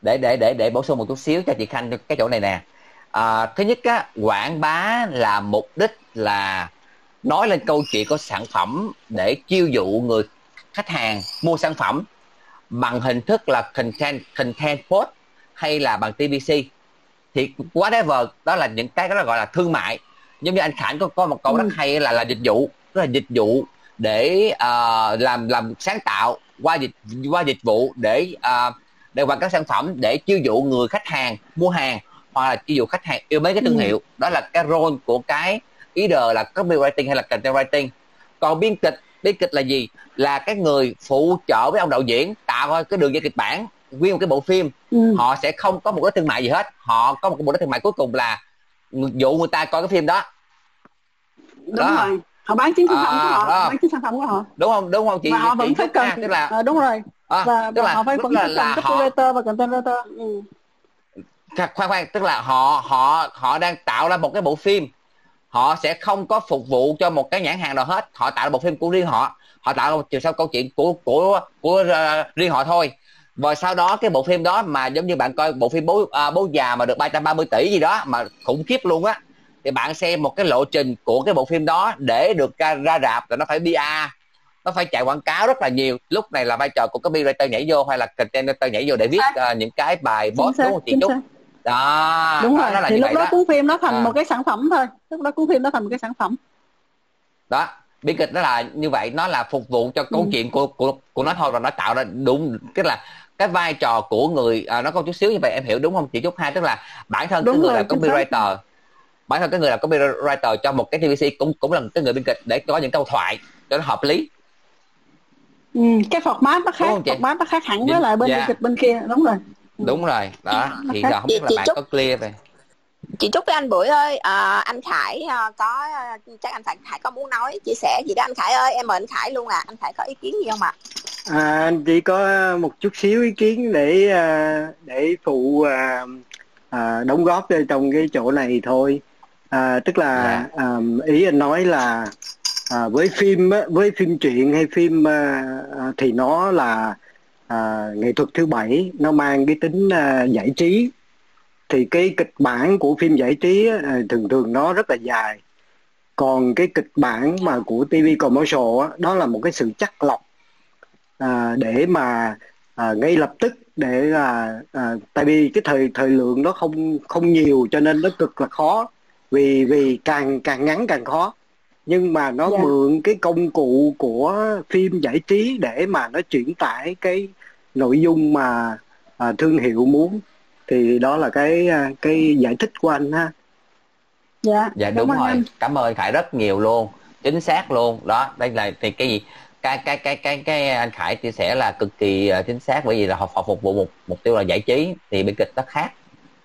để để để để bổ sung một chút xíu cho chị khanh cái chỗ này nè à, thứ nhất á quảng bá là mục đích là nói lên câu chuyện của sản phẩm để chiêu dụ người khách hàng mua sản phẩm bằng hình thức là content content post hay là bằng TVC thì whatever đó là những cái đó gọi là thương mại giống như anh Khải có có một câu ừ. rất hay là là dịch vụ đó là dịch vụ để uh, làm làm sáng tạo qua dịch qua dịch vụ để uh, để quảng cáo sản phẩm để chiêu dụ người khách hàng mua hàng hoặc là chiêu dụ khách hàng yêu mấy cái thương ừ. hiệu. Đó là cái role của cái ý đời là copywriting hay là content writing. Còn biên kịch biên kịch là gì? Là cái người phụ trợ với ông đạo diễn tạo cái đường dây kịch bản nguyên một cái bộ phim. Ừ. họ sẽ không có một cái thương mại gì hết. Họ có một cái bộ thương mại cuối cùng là dụ người ta coi cái phim đó. Đúng đó. rồi họ bán chính sản phẩm của họ đó. bán chính sản phẩm của họ. Đúng không? Đúng không chị? Mà họ vẫn phải cần tức là à, đúng rồi. À, và, tức là, họ phải vẫn là, là cần họ... và content writer ừ. khoan khoan tức là họ họ họ đang tạo ra một cái bộ phim. Họ sẽ không có phục vụ cho một cái nhãn hàng nào hết. Họ tạo ra bộ phim của riêng họ. Họ tạo ra một chiều sau câu chuyện của của của uh, riêng họ thôi. Và sau đó cái bộ phim đó mà giống như bạn coi bộ phim bố uh, bố già mà được 330 tỷ gì đó mà khủng khiếp luôn á thì bạn xem một cái lộ trình của cái bộ phim đó để được ra, ra rạp là nó phải PR nó phải chạy quảng cáo rất là nhiều. Lúc này là vai trò của copywriter nhảy vô hay là content writer nhảy vô để viết uh, những cái bài boss đúng không chị Trúc? đó đúng rồi đó là thì lúc đó, đó. cuốn phim nó thành à. một cái sản phẩm thôi lúc đó cuốn phim nó thành một cái sản phẩm. Đó bi kịch đó là như vậy nó là phục vụ cho câu ừ. chuyện của của của nó thôi và nó tạo ra đúng cái là cái vai trò của người à, nó có chút xíu như vậy em hiểu đúng không chị Trúc hai tức là bản thân đúng cái người rồi, là copywriter bản thân cái người làm copywriter cho một cái TVC cũng cũng là cái người biên kịch để có những câu thoại cho nó hợp lý. Ừ, cái format nó khác format nó khác hẳn với lại bên dạ. biên kịch bên kia đúng rồi. Đúng rồi. Đó thì giờ không biết là bạn Trúc, có clear về. chị chúc với anh bưởi ơi à, anh khải à, có chắc anh khải, có muốn nói chia sẻ gì đó anh khải ơi em mời anh khải luôn à anh khải có ý kiến gì không ạ? À? anh chỉ có một chút xíu ý kiến để à, để phụ à, à, đóng góp trong cái chỗ này thôi à, tức là à, ý anh nói là à, với phim với phim truyện hay phim à, à, thì nó là à, nghệ thuật thứ bảy nó mang cái tính à, giải trí. Thì cái kịch bản của phim giải trí à, thường thường nó rất là dài. Còn cái kịch bản mà của TV commercial á, đó là một cái sự chắc lọc à, để mà à, ngay lập tức để là à, tại vì cái thời thời lượng nó không không nhiều cho nên nó cực là khó vì vì càng càng ngắn càng khó. Nhưng mà nó yeah. Dạ. mượn cái công cụ của phim giải trí để mà nó chuyển tải cái nội dung mà à, thương hiệu muốn. Thì đó là cái à, cái giải thích của anh ha. Dạ dạ đúng rồi. anh. cảm ơn khải rất nhiều luôn. Chính xác luôn. Đó đây là thì cái gì? Cái cái cái cái cái anh khải chia sẻ là cực kỳ uh, chính xác bởi vì là họ, họ phục vụ một mục tiêu là giải trí. Thì biên kịch nó khác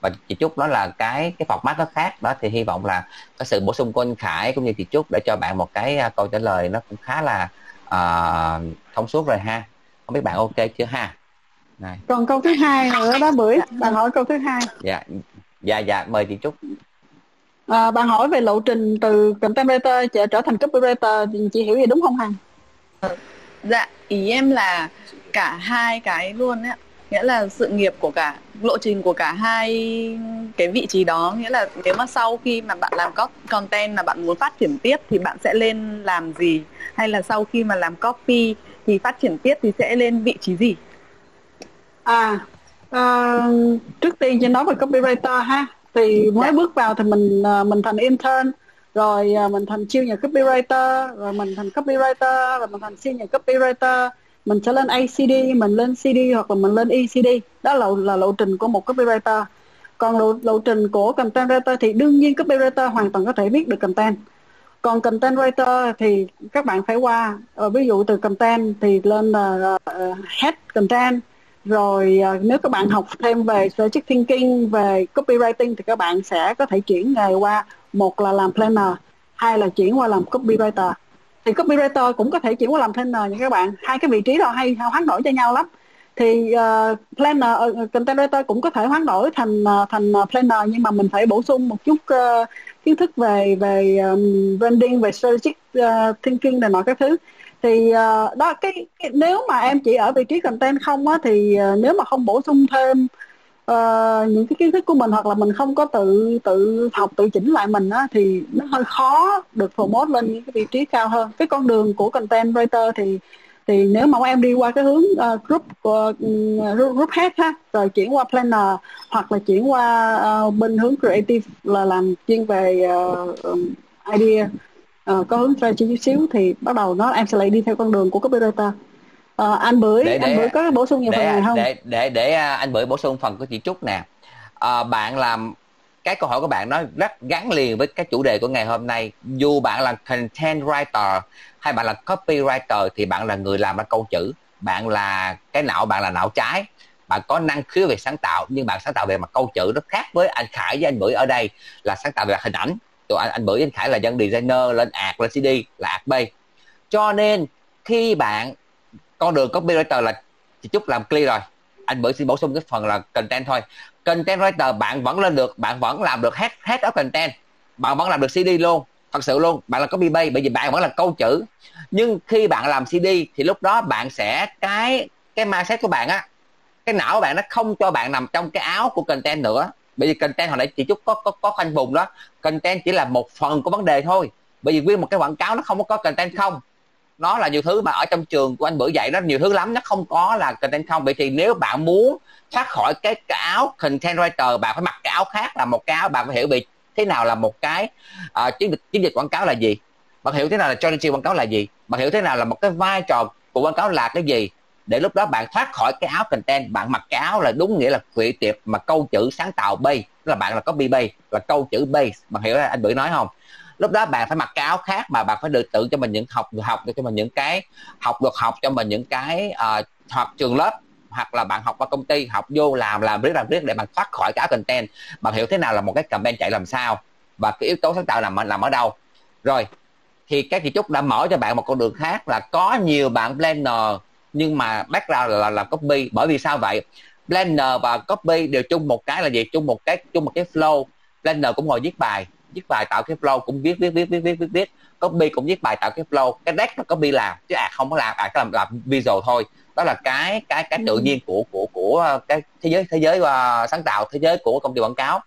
và chị Trúc đó là cái cái format nó khác đó thì hy vọng là cái sự bổ sung của anh Khải cũng như chị Trúc để cho bạn một cái uh, câu trả lời nó cũng khá là uh, thông suốt rồi ha. Không biết bạn ok chưa ha? Này. còn câu thứ hai nữa đó bưởi. Bạn hỏi câu thứ hai. Dạ dạ dạ mời chị Trúc. À, bạn hỏi về lộ trình từ content writer trở, trở thành copywriter thì chị hiểu gì đúng không Hằng? Dạ ý em là cả hai cái luôn á nghĩa là sự nghiệp của cả lộ trình của cả hai cái vị trí đó nghĩa là nếu mà sau khi mà bạn làm content mà bạn muốn phát triển tiếp thì bạn sẽ lên làm gì? Hay là sau khi mà làm copy thì phát triển tiếp thì sẽ lên vị trí gì? À uh, trước tiên chỉ nói về copywriter ha. Thì mới dạ. bước vào thì mình uh, mình thành intern rồi uh, mình thành siêu nhà copywriter rồi mình thành copywriter rồi mình thành siêu nhà copywriter mình sẽ lên ACD mình lên CD hoặc là mình lên ECD đó là là lộ trình của một copywriter còn lộ, lộ trình của content writer thì đương nhiên copywriter hoàn toàn có thể viết được content. Còn content writer thì các bạn phải qua uh, ví dụ từ content thì lên uh, uh, head content. Rồi uh, nếu các bạn học thêm về strategic thinking về copywriting thì các bạn sẽ có thể chuyển nghề qua một là làm planner hai là chuyển qua làm copywriter thì copywriter cũng có thể chuyển qua làm planner nha các bạn. Hai cái vị trí đó hay hoán đổi cho nhau lắm. Thì uh, planner uh, content writer cũng có thể hoán đổi thành uh, thành planner nhưng mà mình phải bổ sung một chút uh, kiến thức về về um, branding về strategic uh, thinking này nọ các thứ. Thì uh, đó cái, cái nếu mà em chỉ ở vị trí content không á thì uh, nếu mà không bổ sung thêm uh, những cái kiến thức của mình hoặc là mình không có tự tự học tự chỉnh lại mình á thì nó hơi khó được promote lên những cái vị trí cao hơn. Cái con đường của content writer thì thì nếu mà em đi qua cái hướng uh, group uh, group head ha rồi chuyển qua planner hoặc là chuyển qua uh, bên hướng creative là làm chuyên về uh, idea uh, có hướng strategy chút xíu thì bắt đầu nó em sẽ lại đi theo con đường của copywriter. À, anh bưởi để, anh bưởi có bổ sung nhiều để, phần này không? để để để à, anh bưởi bổ sung phần của chị trúc nè. À, bạn làm cái câu hỏi của bạn nó rất gắn liền với cái chủ đề của ngày hôm nay. Dù bạn là content writer hay bạn là copywriter thì bạn là người làm ra câu chữ. Bạn là cái não bạn là não trái. Bạn có năng khiếu về sáng tạo nhưng bạn sáng tạo về mặt câu chữ nó khác với anh Khải với anh Bưởi ở đây là sáng tạo về hình ảnh. Tụi anh anh Bưởi anh Khải là dân designer lên ạc lên CD là ạc bay cho nên khi bạn con đường copywriter là chị Trúc làm clear rồi. Anh bữa xin bổ sung cái phần là content thôi. Content writer, bạn vẫn lên được, bạn vẫn làm được hết hết ở content. Bạn vẫn làm được CD luôn, thật sự luôn. Bạn là copy bay bởi vì bạn vẫn là câu chữ. Nhưng khi bạn làm CD thì lúc đó bạn sẽ, cái cái mindset của bạn á, cái não của bạn nó không cho bạn nằm trong cái áo của content nữa. Bởi vì content hồi nãy chị chút có có có khoanh vùng đó. Content chỉ là một phần của vấn đề thôi. Bởi vì nguyên một cái quảng cáo nó không có content không nó là nhiều thứ mà ở trong trường của anh bữa dạy nó nhiều thứ lắm nó không có là content không. Vậy thì nếu bạn muốn thoát khỏi cái, cái áo content writer bạn phải mặc cái áo khác là một cái áo bạn phải hiểu về thế nào là một cái uh, chiến dịch chiến dịch quảng cáo là gì. Bạn hiểu thế nào là strategy quảng cáo là gì. Bạn hiểu thế nào là một cái vai trò của quảng cáo là cái gì. Để lúc đó bạn thoát khỏi cái áo content bạn mặc cái áo là đúng nghĩa là creative mà câu chữ sáng tạo base là bạn là copy base là câu chữ base bạn hiểu anh bữa nói không? Lúc đó bạn phải mặc cái áo khác mà bạn phải được tự cho mình những học học được cho mình những cái học được học cho mình những cái uh, học trường lớp hoặc là bạn học qua công ty học vô làm làm riết làm riết để bạn thoát khỏi cả content. Bạn hiểu thế nào là một cái campaign chạy làm sao và cái yếu tố sáng tạo nằm nằm ở đâu? Rồi thì các chị trúc đã mở cho bạn một con đường khác là có nhiều bạn planner nhưng mà background là, là là copy. Bởi vì sao vậy? Planner và copy đều chung một cái là gì? Chung một cái chung một cái flow. Planner cũng ngồi viết bài viết bài tạo cái flow cũng viết viết viết viết viết viết viết. Copy cũng viết bài tạo cái flow. Cái deck là copy làm chứ à không có làm à làm làm visual thôi. Đó là cái cái cái tự nhiên của của của cái thế giới thế giới uh, sáng tạo thế giới của công ty quảng cáo.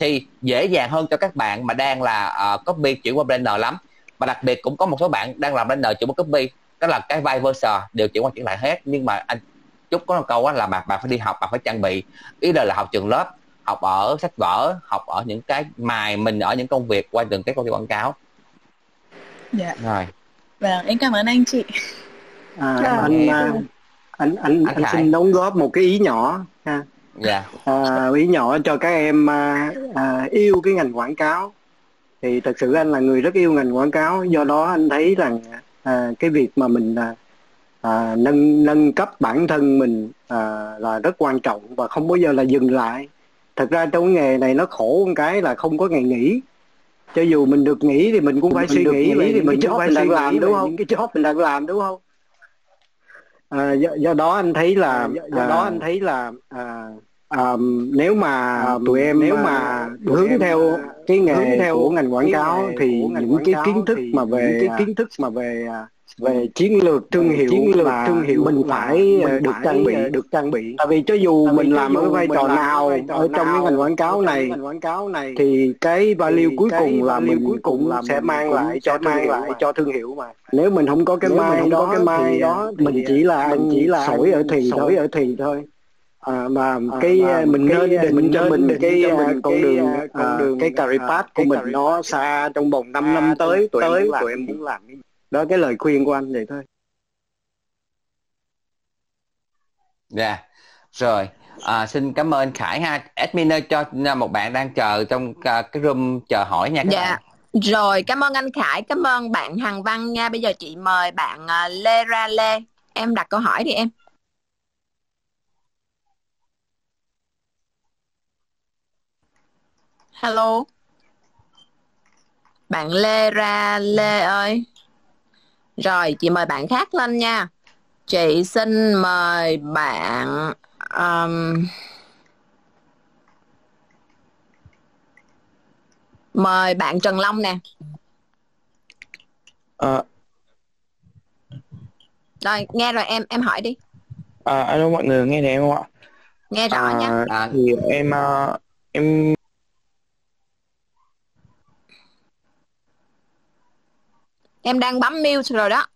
Thì dễ dàng hơn cho các bạn mà đang là uh, copy chuyển qua blender lắm. Và đặc biệt cũng có một số bạn đang làm blender chuyển qua copy. Đó là cái vice versa đều chuyển qua chuyển lại hết. Nhưng mà anh chúc có một câu là bạn bạn phải đi học bạn phải trang bị. Ý đời là học trường lớp học ở sách vở học ở những cái mài mình ở những công việc qua từng cái công ty quảng cáo. Dạ. Rồi. Vâng em cảm ơn anh chị. À, à, anh, anh anh anh anh, anh xin đóng góp một cái ý nhỏ ha. Dạ. À, ý nhỏ cho các em à, à, yêu cái ngành quảng cáo. Thì thật sự anh là người rất yêu ngành quảng cáo do đó anh thấy rằng à, cái việc mà mình à, à, nâng nâng cấp bản thân mình à, là rất quan trọng và không bao giờ là dừng lại thật ra trong cái nghề này nó khổ một cái là không có ngày nghỉ. Cho dù mình được nghỉ thì mình cũng phải mình suy nghĩ về thì mình cũng phải suy làm đúng không? những cái job mình đang làm đúng không? À, do, do đó anh thấy là do, do à, đó anh thấy là à, à, nếu mà à, tụi em nếu mà hướng em, theo cái nghề hướng theo của ngành quảng cáo thì những cái kiến thức mà về cái kiến thức mà về về chiến lược thương hiệu chiến lược thương hiệu mình phải mình được trang bị. được trang bị. Tại vì cho dù tại mình làm ở vai trò nào ở trong cái ngành quảng cáo này quảng cáo này thì cái value cuối cùng là mình cuối cùng là sẽ mang lại cho mang lại cho thương hiệu mà. Nếu mình không có cái mai không có cái mai đó mình chỉ là mình chỉ là sổi ở thì sổi ở thì thôi. À, mà cái à, mình nên định cho mình cái con đường con đường cái career path của mình nó xa trong vòng 5 năm tới tới tụi em muốn làm cái đó cái lời khuyên của anh vậy thôi. Dạ. Yeah. rồi. À, xin cảm ơn khải ha. Admin ơi cho một bạn đang chờ trong cái room chờ hỏi nha các dạ. bạn. rồi cảm ơn anh khải cảm ơn bạn hằng văn nha. Bây giờ chị mời bạn à, lê ra lê. Em đặt câu hỏi đi em. Hello. Bạn lê ra lê ơi rồi, chị mời bạn khác lên nha. Chị xin mời bạn um, mời bạn Trần Long nè. À. Rồi, nghe rồi em em hỏi đi. À, alo mọi người nghe thấy em không ạ? Nghe rõ à, nha. À, thì em uh, em Em đang bấm mute rồi đó.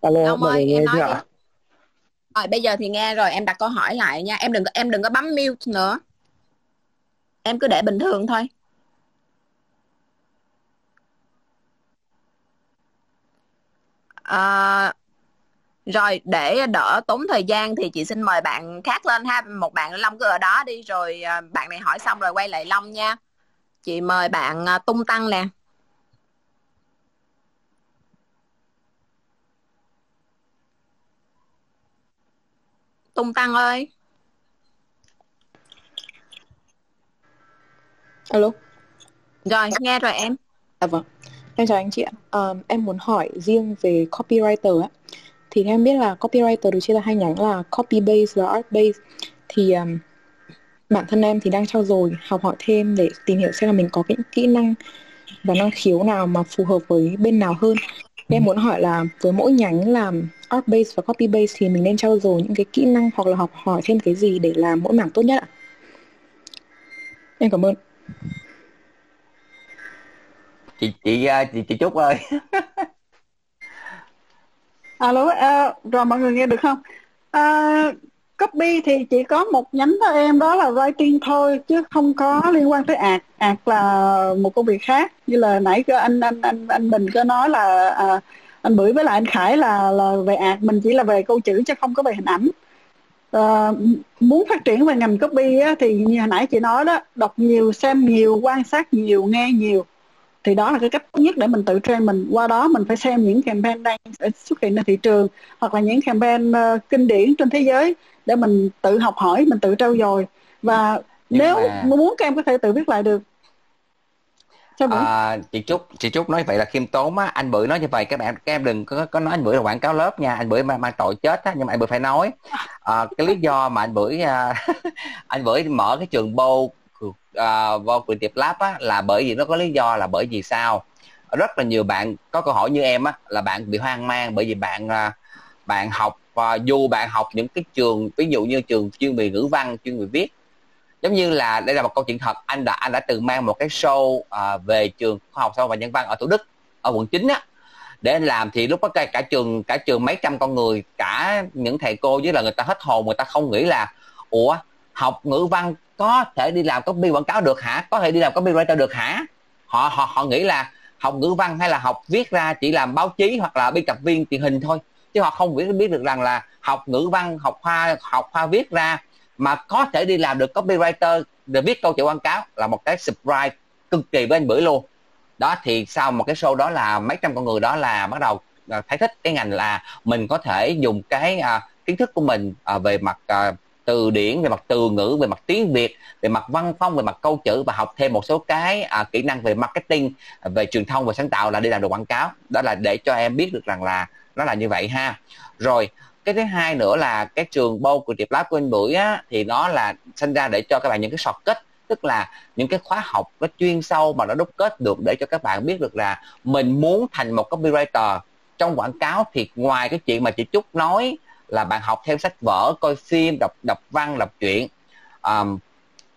Alo, Ông ơi, em nói đi. Rồi bây giờ thì nghe rồi, em đặt câu hỏi lại nha. Em đừng em đừng có bấm mute nữa. Em cứ để bình thường thôi. À, rồi để đỡ tốn thời gian thì chị xin mời bạn khác lên ha. Một bạn long cứ ở đó đi rồi à, bạn này hỏi xong rồi quay lại long nha. Chị mời bạn à, tung tăng nè. Tung tăng ơi. Alo. Rồi nghe rồi em. À vâng. Em chào anh chị ạ. Um, em muốn hỏi riêng về copywriter á thì em biết là copywriter được chia ra hai nhánh là copy base và art base. Thì um, bản thân em thì đang trao dồi học hỏi thêm để tìm hiểu xem là mình có những kỹ năng và năng khiếu nào mà phù hợp với bên nào hơn. Em muốn hỏi là với mỗi nhánh làm art base và copy base thì mình nên trao dồi những cái kỹ năng hoặc là học hỏi thêm cái gì để làm mỗi mảng tốt nhất ạ? Em cảm ơn. Chị chị à, chị chị trúc ơi. alo à, rồi mọi người nghe được không? À, copy thì chỉ có một nhánh thôi em đó là writing thôi chứ không có liên quan tới ạc ạc là một công việc khác. Như là nãy anh anh anh anh Bình có nói là à, anh Bưởi với lại anh Khải là là về ạc mình chỉ là về câu chữ chứ không có về hình ảnh. À, muốn phát triển về ngành copy á, thì như hồi nãy chị nói đó đọc nhiều xem nhiều quan sát nhiều nghe nhiều thì đó là cái cách tốt nhất để mình tự train mình. Qua đó mình phải xem những campaign đang xuất hiện trên thị trường hoặc là những campaign uh, kinh điển trên thế giới để mình tự học hỏi mình tự trau dồi. Và Nhưng nếu mà... muốn các em có thể tự viết lại được. À, chị Trúc chị Trúc nói vậy là khiêm tốn á. Anh bưởi nói như vậy các bạn các em đừng có có nói anh bưởi là quảng cáo lớp nha. Anh bưởi mang, mang tội chết á nhưng mà anh bưởi phải nói. À, cái lý do mà anh bưởi à, anh bưởi mở cái trường bô uh, vô creative lab á, là bởi vì nó có lý do là bởi vì sao? Rất là nhiều bạn có câu hỏi như em á là bạn bị hoang mang bởi vì bạn uh, bạn học uh, dù bạn học những cái trường ví dụ như trường chuyên về ngữ văn chuyên về viết giống như là đây là một câu chuyện thật anh đã anh đã từng mang một cái show uh, về trường khoa học xã hội và nhân văn ở thủ đức ở quận 9 á. Để anh làm thì lúc đó cả, cả trường cả trường mấy trăm con người cả những thầy cô với là người ta hết hồn người ta không nghĩ là ủa học ngữ văn có thể đi làm copy quảng cáo được hả? Có thể đi làm copy writer được hả? Họ họ họ nghĩ là học ngữ văn hay là học viết ra chỉ làm báo chí hoặc là biên tập viên truyền hình thôi. Chứ họ không biết biết được rằng là học ngữ văn học khoa học khoa viết ra mà có thể đi làm được copywriter để viết câu chuyện quảng cáo là một cái surprise cực kỳ với anh bưởi luôn. Đó thì sau một cái show đó là mấy trăm con người đó là bắt đầu à, thấy thích cái ngành là mình có thể dùng cái uh, kiến thức của mình uh, về mặt uh, từ điển về mặt từ ngữ về mặt tiếng việt về mặt văn phong về mặt câu chữ và học thêm một số cái à, kỹ năng về marketing à, về truyền thông và sáng tạo là đi làm được quảng cáo. Đó là để cho em biết được rằng là nó là như vậy ha. Rồi cái thứ hai nữa là cái trường bô của Tiệp Lab của anh Bưởi á, thì nó là sinh ra để cho các bạn những cái shortcut tức là những cái khóa học có chuyên sâu mà nó đúc kết được để cho các bạn biết được là mình muốn thành một copywriter. Trong quảng cáo thì ngoài cái chuyện mà chị Trúc nói là bạn học theo sách vở coi phim đọc đọc văn đọc truyện. Um,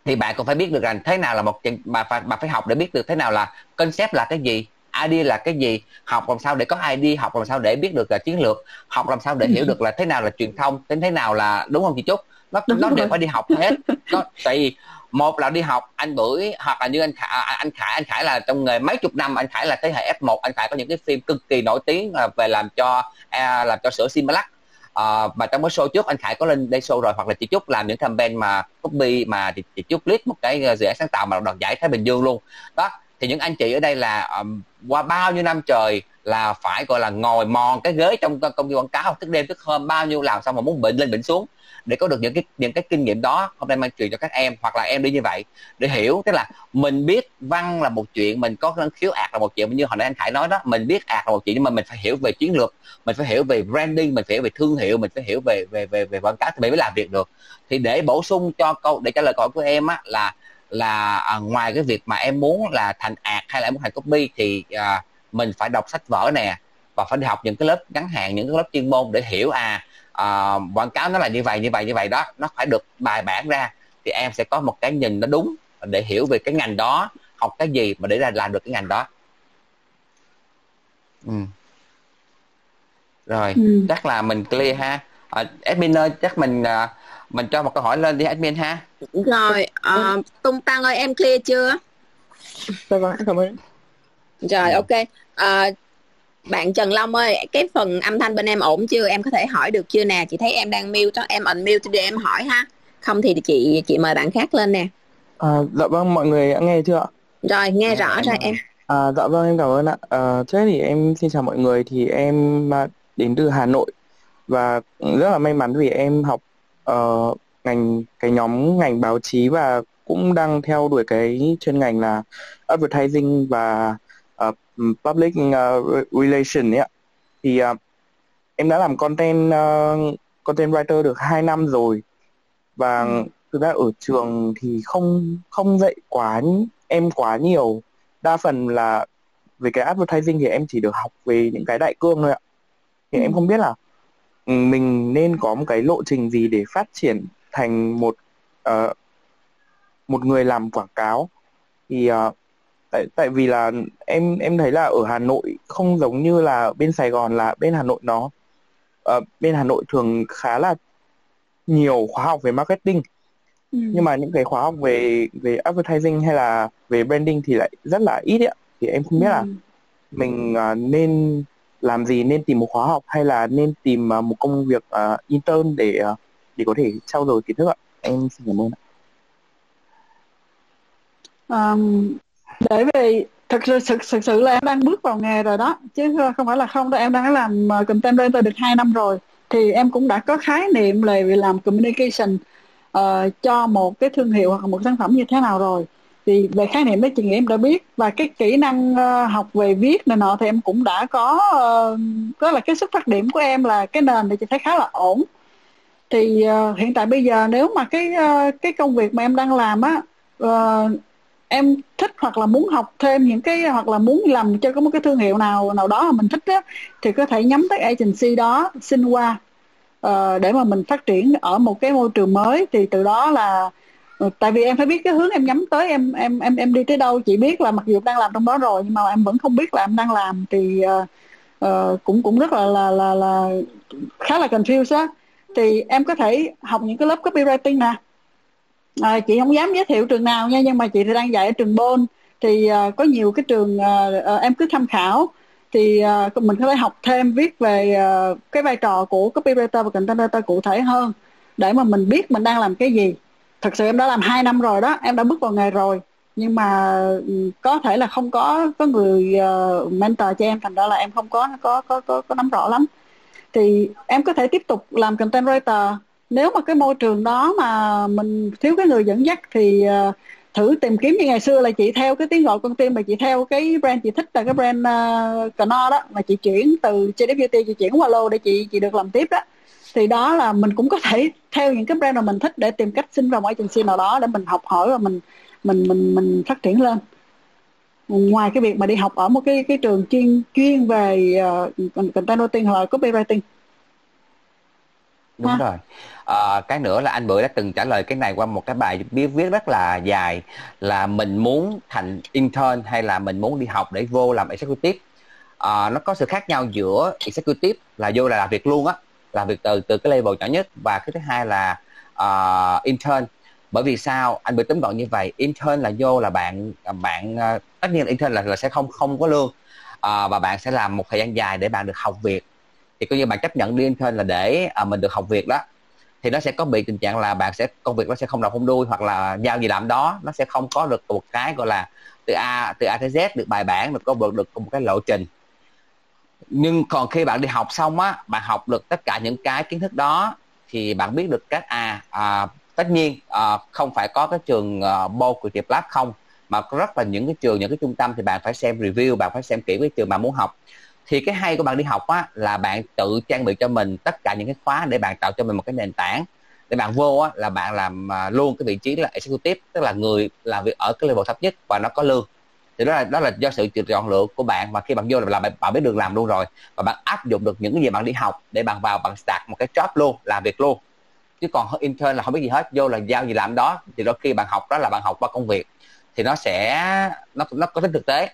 thì bạn còn phải biết được rằng thế nào là một bà phải bà phải học để biết được thế nào là concept là cái gì idea là cái gì học làm sao để có idea học làm sao để biết được là chiến lược học làm sao để hiểu được là thế nào là truyền thông đến thế nào là đúng không chị trúc? Nó đúng nó đều phải đi học hết. Nó, tại vì một là đi học anh bưởi hoặc là như anh khải anh khải anh khải là trong nghề mấy chục năm anh khải là thế hệ f 1 anh khải có những cái phim cực kỳ nổi tiếng là về làm cho à, làm cho sữa Similac à, mà trong cái show trước anh Khải có lên đây show rồi hoặc là chị Trúc làm những campaign mà copy mà chị, chị Trúc lead một cái ờ, dự án sáng tạo mà đoạt giải Thái Bình Dương luôn. Đó thì những anh chị ở đây là um, qua bao nhiêu năm trời là phải gọi là ngồi mòn cái ghế trong ờ, công ty quảng cáo thức đêm thức hôm bao nhiêu làm xong mà muốn bệnh lên bệnh xuống để có được những cái những cái kinh nghiệm đó hôm nay mang truyền cho các em hoặc là em đi như vậy để hiểu tức là mình biết văn là một chuyện mình có năng khiếu ạt là một chuyện như hồi nãy anh Khải nói đó mình biết ạt là một chuyện nhưng mà mình phải hiểu về chiến lược mình phải hiểu về branding mình phải hiểu về thương hiệu mình phải hiểu về về về về quảng cáo thì mình mới làm việc được. Thì để bổ sung cho câu để trả lời câu của em á là là à, ngoài cái việc mà em muốn là thành ạt hay là em muốn thành copy thì à, mình phải đọc sách vở nè và phải đi học những cái lớp ngắn hạn những cái lớp chuyên môn để hiểu à, à quảng cáo nó là như vậy như vậy như vậy đó. Nó phải được bài bản ra thì em sẽ có một cái nhìn nó đúng để hiểu về cái ngành đó học cái gì mà để ra làm được cái ngành đó. Ừ. rồi ừ. chắc là mình clear ha. À, admin ơi chắc mình à, mình cho một câu hỏi lên đi admin ha. Rồi uh, tung tăng ơi em clear chưa? Dạ vâng cảm ơn. Rồi ok. Uh, bạn Trần Long ơi cái phần âm thanh bên em ổn chưa? Em có thể hỏi được chưa nè? Chị thấy em đang mute em unmute để em hỏi ha. Không thì chị chị mời bạn khác lên nè. À, dạ vâng mọi người đã nghe chưa ạ? Rồi nghe rõ rồi em. À, dạ vâng em cảm ơn ạ. À, thế thì em xin chào mọi người. Thì em đến từ Hà Nội. Và rất là may mắn vì em học uh, ngành cái nhóm ngành báo chí và cũng đang theo đuổi cái chuyên ngành là advertising và public uh, relation ấy ạ. Thì uh, em đã làm content uh, content writer được 2 năm rồi. Và ừ. thực ra ở trường thì không không dạy quá em quá nhiều. Đa phần là về cái advertising thì em chỉ được học về những cái đại cương thôi ạ. Thì ừ. em không biết là ừ, mình nên có một cái lộ trình gì để phát triển thành một uh, một người làm quảng cáo. Thì uh, tại tại vì là em em thấy là ở Hà Nội không giống như là bên Sài Gòn là bên Hà Nội nó uh, bên Hà Nội thường khá là nhiều khóa học về marketing ừ. nhưng mà những cái khóa học về về advertising hay là về branding thì lại rất là ít ạ thì em không biết ừ. là mình uh, nên làm gì nên tìm một khóa học hay là nên tìm uh, một công việc uh, intern để uh, để có thể trau dồi kiến thức ạ em xin cảm ơn ạ um, bởi vì thực sự thực, thực sự là em đang bước vào nghề rồi đó chứ không phải là không đâu em đang làm ờ, content writer được 2 năm rồi. Thì em cũng đã có khái niệm về làm communication uh, cho một cái thương hiệu hoặc một sản phẩm như thế nào rồi. Thì về khái niệm đó chị nghĩ em đã biết. Và cái kỹ năng uh, học về viết này nọ thì em cũng đã có uh, đó là cái xuất phát điểm của em là cái nền thì chị thấy khá là ổn. Thì uh, hiện tại bây giờ nếu mà cái uh, cái công việc mà em đang làm á uh, em thích hoặc là muốn học thêm những cái hoặc là muốn làm cho có một cái thương hiệu nào nào đó mà mình thích á thì có thể nhắm tới agency đó xin qua. Uh, để mà mình phát triển ở một cái môi trường mới thì từ đó là ờ, tại vì em phải biết cái hướng em nhắm tới em em em em đi tới đâu. Chỉ biết là mặc dù đang làm trong đó rồi nhưng mà em vẫn không biết là em đang làm thì uh, uh, cũng cũng rất là là là là khá là confused á. Thì em có thể học những cái lớp copywriting nè à, chị không dám giới thiệu trường nào nha nhưng mà chị thì đang dạy ở trường Bôn. Thì à, có nhiều cái trường à, à, em cứ tham khảo. Thì à, mình có thể học thêm viết về à, cái vai trò của copywriter và content writer cụ thể hơn để mà mình biết mình đang làm cái gì. Thật sự em đã làm hai năm rồi đó em đã bước vào nghề rồi. Nhưng mà ừ, có thể là không có có người uh, mentor cho em thành ra là em không có có có có, có nắm rõ lắm. Thì em có thể tiếp tục làm content writer nếu mà cái môi trường đó mà mình thiếu cái người dẫn dắt thì uh, thử tìm kiếm như ngày xưa là chị theo cái tiếng gọi con tim mà chị theo cái brand chị thích là cái brand uh, đó mà chị chuyển từ JW Beauty chị chuyển qua Lô để chị chị được làm tiếp đó. Thì đó là mình cũng có thể theo những cái brand mà mình thích để tìm cách xin vào một agency nào đó để mình học hỏi và mình mình mình mình phát triển lên. Ngoài cái việc mà đi học ở một cái cái trường chuyên chuyên về uh, content writing hoặc là copywriting đúng ha. rồi. À, cái nữa là anh bữa đã từng trả lời cái này qua một cái bài viết viết rất là dài là mình muốn thành intern hay là mình muốn đi học để vô làm executive. À, nó có sự khác nhau giữa executive là vô là làm việc luôn á làm việc từ từ cái level nhỏ nhất và cái thứ hai là uh, intern. Bởi vì sao? Anh bị tính gọn như vậy intern là vô là bạn bạn uh, tất nhiên là intern là, là sẽ không không có lương uh, và bạn sẽ làm một thời gian dài để bạn được học việc thì coi như bạn chấp nhận đi intern là để à, mình được học việc đó. Thì nó sẽ có bị tình trạng là bạn sẽ công việc nó sẽ không đầu không đuôi hoặc là giao gì làm đó nó sẽ không có được một cái gọi là từ a từ a tới z được bài bản được có được, được một cái lộ trình. Nhưng còn khi bạn đi học xong á bạn học được tất cả những cái kiến thức đó thì bạn biết được các à, à tất nhiên à, không phải có cái trường à, của tiệp Lab không mà rất là những cái trường những cái trung tâm thì bạn phải xem review bạn phải xem kỹ cái trường bạn muốn học thì cái hay của bạn đi học á là bạn tự trang bị cho mình tất cả những cái khóa để bạn tạo cho mình một cái nền tảng. Để bạn vô á là bạn làm à, luôn cái vị trí là executive tức là người làm việc ở cái level thấp nhất và nó có lương. Thì đó là đó là do sự chọn lựa của bạn và khi bạn vô là bạn, bạn biết được làm luôn rồi. Và bạn áp dụng được những cái gì bạn đi học để bạn vào bạn start một cái job luôn làm việc luôn. Chứ còn intern là không biết gì hết vô là giao gì làm đó. Thì đôi khi bạn học đó là bạn học qua công việc. Thì nó sẽ nó nó có tính thực tế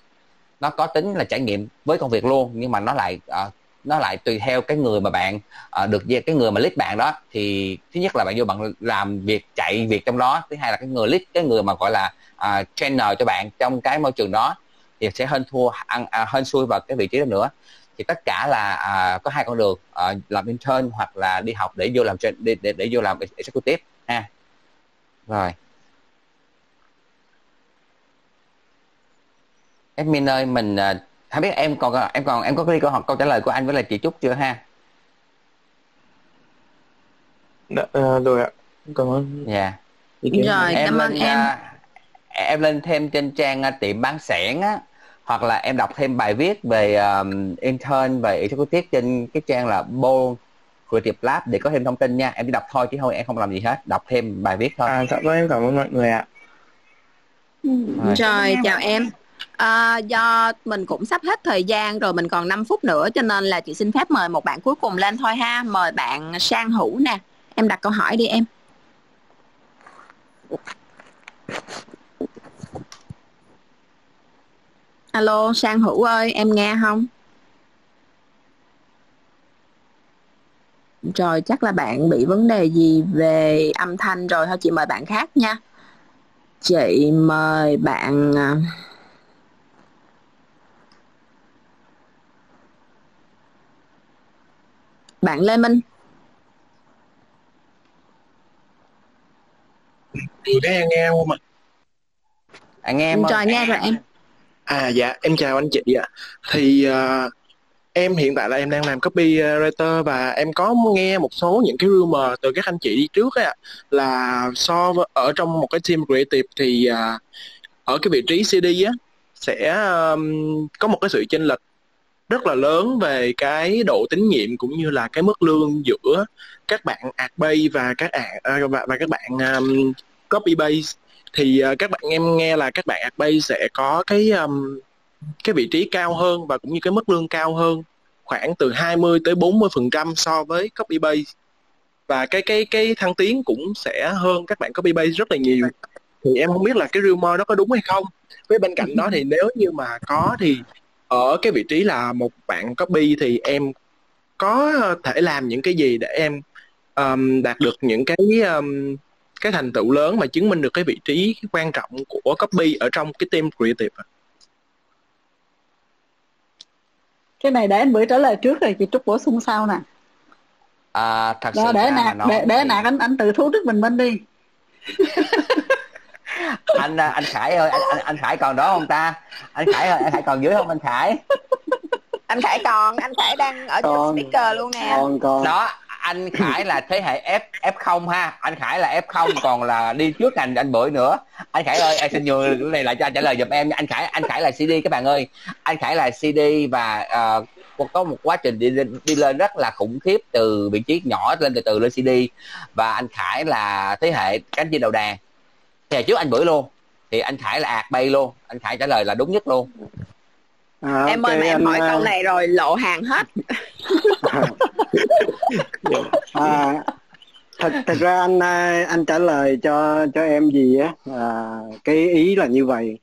nó có tính là trải nghiệm với công việc luôn nhưng mà nó lại uh, nó lại tùy theo cái người mà bạn uh, được cái người mà lead bạn đó. Thì thứ nhất là bạn vô bạn làm việc chạy việc trong đó thứ hai là cái người lead cái người mà gọi là uh, trainer cho bạn trong cái môi trường đó thì sẽ hơn thua ăn à, uh, hơn xui vào cái vị trí đó nữa. Thì tất cả là uh, có hai con đường uh, làm intern hoặc là đi học để vô làm để để, để vô làm executive ha. Rồi. Admin ơi mình uh, không biết em còn em còn em có cái câu hỏi câu trả lời của anh với là chị Trúc chưa ha? Đã, uh, rồi ạ. Cảm ơn. Dạ. Rồi em. cảm ơn lên, em. uh, em lên thêm trên trang uh, tiệm bán sẻn á hoặc là em đọc thêm bài viết về um, intern về executive trên cái trang là Bo Creative Lab để có thêm thông tin nha. Em chỉ đọc thôi chứ không em không làm gì hết. Đọc thêm bài viết thôi. À dạ vâng em cảm ơn mọi người ạ. Rồi, rồi chào em À, do mình cũng sắp hết thời gian rồi mình còn 5 phút nữa cho nên là chị xin phép mời một bạn cuối cùng lên thôi ha. Mời bạn sang hữu nè. Em đặt câu hỏi đi em. Alo sang hữu ơi em nghe không? Rồi chắc là bạn bị vấn đề gì về âm thanh rồi thôi. Chị mời bạn khác nha. Chị mời bạn à, bạn Lê Minh. Chị thấy anh nghe không ạ? Anh nghe em Rồi nghe rồi em. À dạ em chào anh chị ạ. Thì uh, em hiện tại là em đang làm copywriter và em có nghe một số những cái rumor từ các anh chị đi trước ấy, là so với ở trong một cái team creative thì uh, ở cái vị trí CD á sẽ um, có một cái sự chênh lệch rất là lớn về cái độ tín nhiệm cũng như là cái mức lương giữa các bạn base và các à, và, và các bạn um, copy base. Thì uh, các bạn em nghe là các bạn base sẽ có cái um, cái vị trí cao hơn và cũng như cái mức lương cao hơn khoảng từ 20 tới 40 phần trăm so với copy base. Và cái cái cái thăng tiến cũng sẽ hơn các bạn copy base rất là nhiều. Thì em không biết là cái rumor đó có đúng hay không? Với bên cạnh đó thì nếu như mà có thì ở cái vị trí là một bạn copy thì em có thể làm những cái gì để em um, đạt được những cái um, cái thành tựu lớn mà chứng minh được cái vị trí quan trọng của copy ở trong cái team creative cái này để anh bữa trả lời trước rồi chị trúc bổ sung sau nè. À, thật Đó, sự để nạt để, để nạt anh anh tự thu trước mình bên đi anh à, anh Khải ơi anh, anh anh Khải còn đó không ta? Anh Khải ơi anh Khải còn dưới không anh Khải? Anh Khải còn anh Khải đang ở trên speaker luôn nè. còn còn. Đó anh Khải là thế hệ F F0 ha? Anh Khải là F0 còn là đi trước ngành anh bưởi nữa. Anh Khải ơi anh xin nhường cái này lại cho anh trả lời giùm em anh Khải anh Khải là CD các bạn ơi. Anh Khải là CD và uh, có một quá trình đi lên đi lên rất là khủng khiếp từ vị trí nhỏ lên từ từ lên CD và anh Khải là thế hệ cánh trên đầu đàn thì trước anh bưởi luôn. Thì anh Khải là ạt bay luôn. Anh Khải trả lời là đúng nhất luôn. À, em ơi mà em hỏi câu này rồi lộ hàng hết. À, thật thật ra anh anh trả lời cho cho em gì á à, cái ý là như vậy.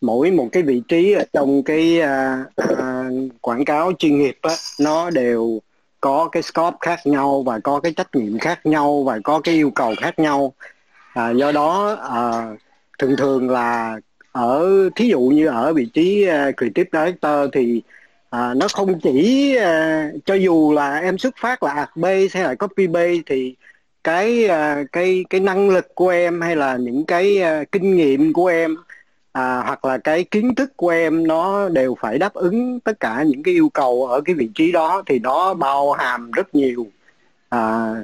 Mỗi một cái vị trí ở trong cái à, à, quảng cáo chuyên nghiệp á nó đều có cái scope khác nhau và có cái trách nhiệm khác nhau và có cái yêu cầu khác nhau à, do đó à, thường thường là ở thí dụ như ở vị trí uh, creative director thì à, nó không chỉ à, cho dù là em xuất phát là b base hay là copy base thì cái à, cái cái năng lực của em hay là những cái à, kinh nghiệm của em à, hoặc là cái kiến thức của em nó đều phải đáp ứng tất cả những cái yêu cầu ở cái vị trí đó thì nó bao hàm rất nhiều. À,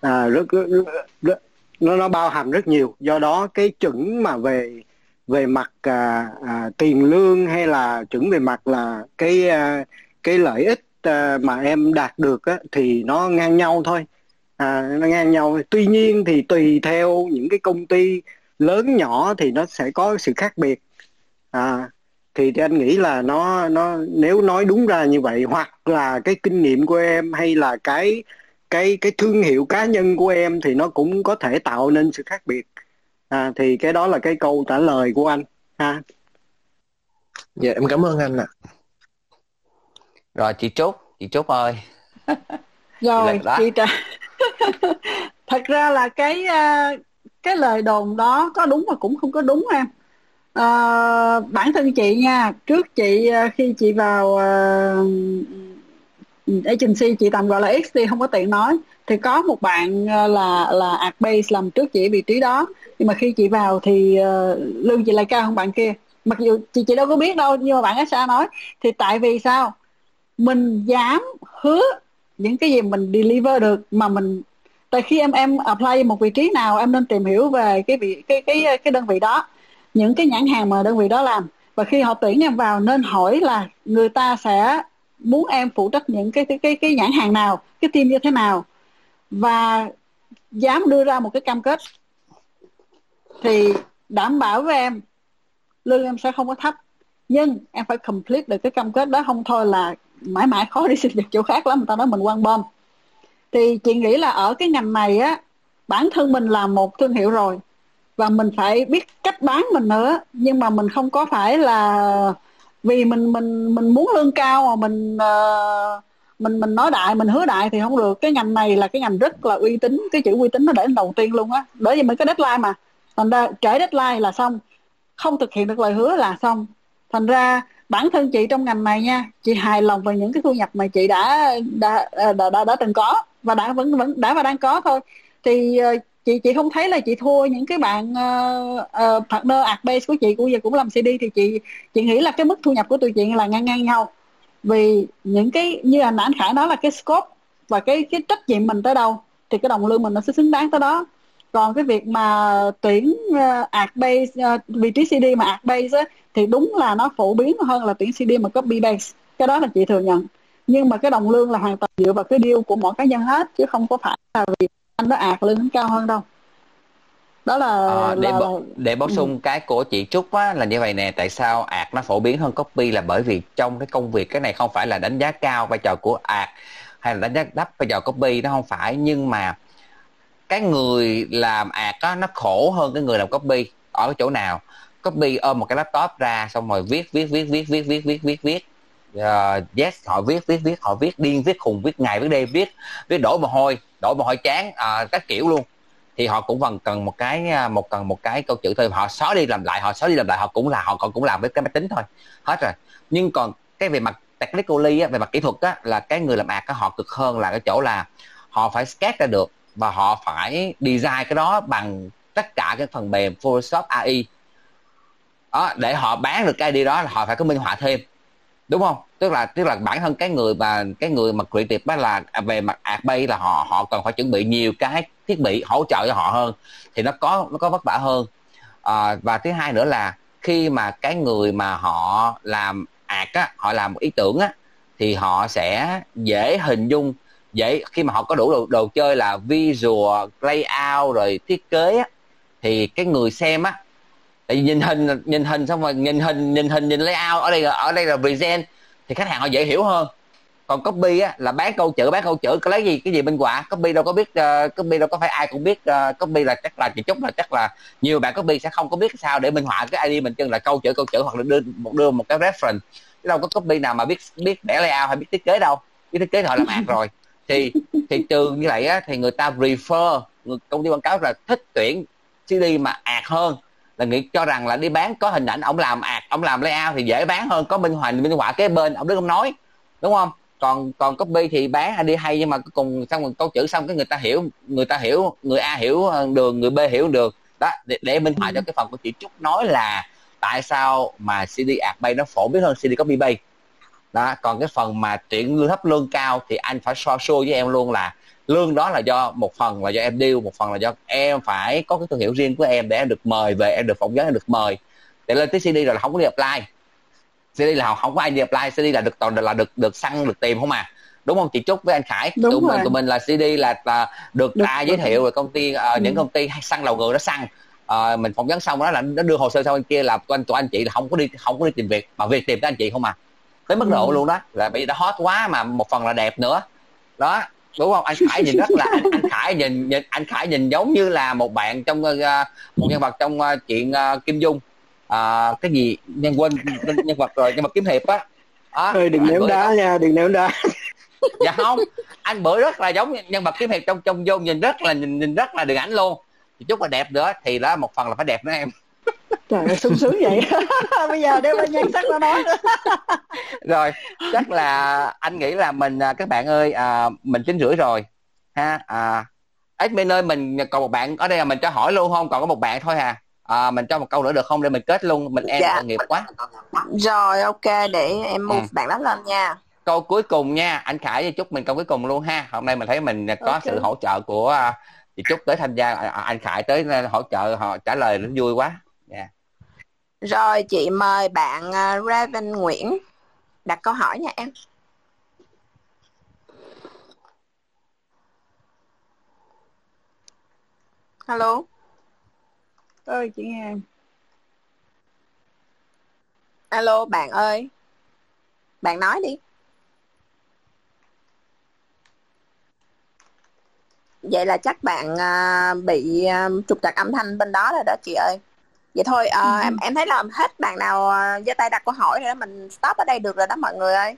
à, rất, rất, rất nó nó bao hàm rất nhiều. Do đó cái chuẩn mà về về mặt à, à, tiền lương hay là chuẩn về mặt là cái à, cái lợi ích à, mà em đạt được á, thì nó ngang nhau thôi. À, nó ngang nhau tuy nhiên thì tùy theo những cái công ty lớn nhỏ thì nó sẽ có sự khác biệt. À, thì, thì anh nghĩ là nó nó nếu nói đúng ra như vậy hoặc là cái kinh nghiệm của em hay là cái cái cái thương hiệu cá nhân của em thì nó cũng có thể tạo nên sự khác biệt. À, thì cái đó là cái câu trả lời của anh ha. Dạ em cảm ơn anh ạ. À. rồi chị trúc chị trúc ơi. Rồi chị trả thật ra là cái à, cái lời đồn đó có đúng mà cũng không có đúng em. À, bản thân chị nha trước chị à, khi chị vào uh, Ừ, agency chị tạm gọi là X đi không có tiện nói. Thì có một bạn ờ, là là art base làm trước chị vị trí đó. Nhưng mà khi chị vào thì uh, lương chị lại cao hơn bạn kia. Mặc dù chị chị đâu có biết đâu nhưng mà bạn ấy sao nói. Thì tại vì sao? Mình dám hứa những cái gì mình deliver được mà mình tại khi em em apply một vị trí nào em nên tìm hiểu về cái vị cái cái cái đơn vị đó. Những cái nhãn hàng mà đơn vị đó làm. Và khi họ tuyển em vào nên hỏi là người ta sẽ muốn em phụ trách những cái cái cái, cái nhãn hàng nào cái team như thế nào. Và dám đưa ra một cái cam kết thì đảm bảo với em lương em sẽ không có thấp. Nhưng em phải complete được cái cam kết đó không thôi là mãi mãi khó đi xin việc chỗ khác lắm người ta nói mình quan bom. Thì chị nghĩ là ở cái ngành này á bản thân mình là một thương hiệu rồi và mình phải biết cách bán mình nữa. Nhưng mà mình không có phải là vì mình mình mình muốn lương cao mà mình uh, mình mình nói đại mình hứa đại thì không được. Cái ngành này là cái ngành rất là uy tín cái chữ uy tín nó để đầu tiên luôn á. Bởi vì mình có deadline mà. Thành ra trễ deadline là xong. Không thực hiện được lời hứa là xong. Thành ra bản thân chị trong ngành này nha chị hài lòng về những cái thu nhập mà chị đã đã đã đã, đã, đã từng có và đã vẫn vẫn đã và đang có thôi. Thì uh, chị chị không thấy là chị thua những cái bạn uh, uh, partner art base của chị cũng giờ cũng làm CD thì chị chị nghĩ là cái mức thu nhập của tụi chị là ngang ngang nhau. Vì những cái như là anh Khải nói là cái scope và cái cái trách nhiệm mình tới đâu thì cái đồng lương mình nó sẽ xứng đáng tới đó. Còn cái việc mà tuyển uh, art base uh, vị trí CD mà art base á, thì đúng là nó phổ biến hơn là tuyển CD mà copy base. Cái đó là chị thừa nhận. Nhưng mà cái đồng lương là hoàn toàn dựa vào cái deal của mỗi cá nhân hết chứ không có phải là vì anh đó ạt lương cao hơn đâu. Đó là, à, để là... bổ, để bổ sung ừ. cái của chị Trúc á, là như vậy nè tại sao ạt nó phổ biến hơn copy? Là bởi vì trong cái công việc cái này không phải là đánh giá cao vai trò của ạt hay là đánh giá thấp vai trò copy nó không phải. Nhưng mà cái người làm ạt á nó khổ hơn cái người làm copy. Ở cái chỗ nào? Copy ôm một cái laptop ra xong rồi viết viết viết viết viết viết viết viết viết. Uh, yes họ viết viết viết họ viết điên viết khùng viết ngày viết đêm viết viết đổ mồ hôi đổ mồ hôi chán à, các kiểu luôn. Thì họ cũng vẫn cần một cái à, một cần một cái câu chữ thôi. Họ xóa đi làm lại họ xóa đi làm lại họ cũng là họ còn cũng làm với cái máy tính thôi. Hết rồi. Nhưng còn cái về mặt technically á, về mặt kỹ thuật á, là cái người làm ạc á, họ cực hơn là cái chỗ là họ phải sketch ra được và họ phải design cái đó bằng tất cả cái phần mềm Photoshop AI đó, để họ bán được cái đi đó là họ phải có minh họa thêm. Đúng không? Tức là tức là bản thân cái người mà cái người mà creative đó là à, về mặt ad bay là họ họ cần phải chuẩn bị nhiều cái thiết bị hỗ trợ cho họ hơn thì nó có nó có vất vả hơn. À, và thứ hai nữa là khi mà cái người mà họ làm art á họ làm một ý tưởng á thì họ sẽ dễ hình dung dễ khi mà họ có đủ đồ, đồ chơi là visual layout rồi thiết kế á thì cái người xem á tại vì nhìn hình nhìn hình xong rồi nhìn hình nhìn hình nhìn layout ở đây ở đây là present thì khách hàng họ dễ hiểu hơn. Còn copy á là bán câu chữ bán câu chữ có lấy gì cái gì bên quả copy đâu có biết uh, copy đâu có phải ai cũng biết uh, copy là chắc là chỉ chút là chắc là nhiều bạn copy sẽ không có biết sao để minh họa cái id mình chân là câu chữ câu chữ hoặc là đưa một đưa một cái reference. Chứ đâu có copy nào mà biết biết vẽ layout hay biết thiết kế đâu. Biết thiết kế họ làm ạc rồi. Thì thị trường như vậy á thì người ta refer người công ty quảng cáo là thích tuyển CD mà ạt hơn là nghĩ cho rằng là đi bán có hình ảnh ông làm ạc ông làm layout thì dễ bán hơn có minh họa minh họa kế bên ông đứng ông nói đúng không? Còn còn copy thì bán đi hay nhưng mà cùng xong rồi câu chữ xong cái người ta hiểu người ta hiểu người a hiểu đường người b hiểu được đó để, để minh họa ừ. cho cái phần của chị trúc nói là tại sao mà cd ạc bay nó phổ biến hơn cd copy bay. Đó còn cái phần mà tuyển lương thấp lương cao thì anh phải so sure với em luôn là lương đó là do một phần là do em deal một phần là do em phải có cái thương hiệu riêng của em để em được mời về em được phỏng vấn em được mời. Để lên tới CD rồi là không có đi apply. CD là không có ai đi apply CD là được toàn là được được săn được tìm không à? Đúng không chị Trúc với anh Khải? Đúng tụi rồi. mình tụi mình là CD là, là được, được ai giới thiệu rồi công ty uh, ừ. những công ty săn đầu người nó săn. Uh, mình phỏng vấn xong đó là nó đưa hồ sơ sau bên kia là tụi anh tụi anh chị là không có đi không có đi tìm việc mà việc tìm tới anh chị không à? Tới mức độ ừ. luôn đó là bị đã hot quá mà một phần là đẹp nữa. Đó đúng không? Anh khải nhìn rất là anh, anh khải nhìn, nhìn anh khải nhìn giống như là một bạn trong uh, một nhân vật trong uh, chuyện uh, kim dung. Uh, cái gì? Nhân quên nhân vật rồi nhưng mà kiếm hiệp á. À, Ơi, đừng ném đá nha đừng ném đá. Dạ không anh bữa rất là giống nhân vật kiếm hiệp trong trong vô nhìn rất là nhìn, nhìn rất là đường ảnh luôn. Chút là đẹp nữa thì đó một phần là phải đẹp nữa em trời ơi sung sướng vậy. Bây giờ để bên nhân sắc nó nói rồi chắc là anh nghĩ là mình à, các bạn ơi à, mình chín rưỡi rồi ha à, admin ơi mình còn một bạn ở đây là mình cho hỏi luôn không? Còn có một bạn thôi à à, mình cho một câu nữa được không? Để mình kết luôn mình em dạ. tội nghiệp quá. Rồi ok để em move ừ. bạn đó lên nha. Câu cuối cùng nha anh khải chúc mình câu cuối cùng luôn ha. Hôm nay mình thấy mình có okay. sự hỗ trợ của uh, chị trúc tới tham gia uh, anh khải tới hỗ trợ họ trả lời nó vui quá. Rồi chị mời bạn uh, Raven Nguyễn đặt câu hỏi nha em. Hello? Ơi chị nghe alo bạn ơi. Bạn nói đi. Vậy là chắc bạn uh, bị uh, trục trặc âm thanh bên đó rồi đó chị ơi vậy thôi uh, ừ. em em thấy là hết bạn nào uh, giơ tay đặt câu hỏi rồi đó mình stop ở đây được rồi đó mọi người ơi.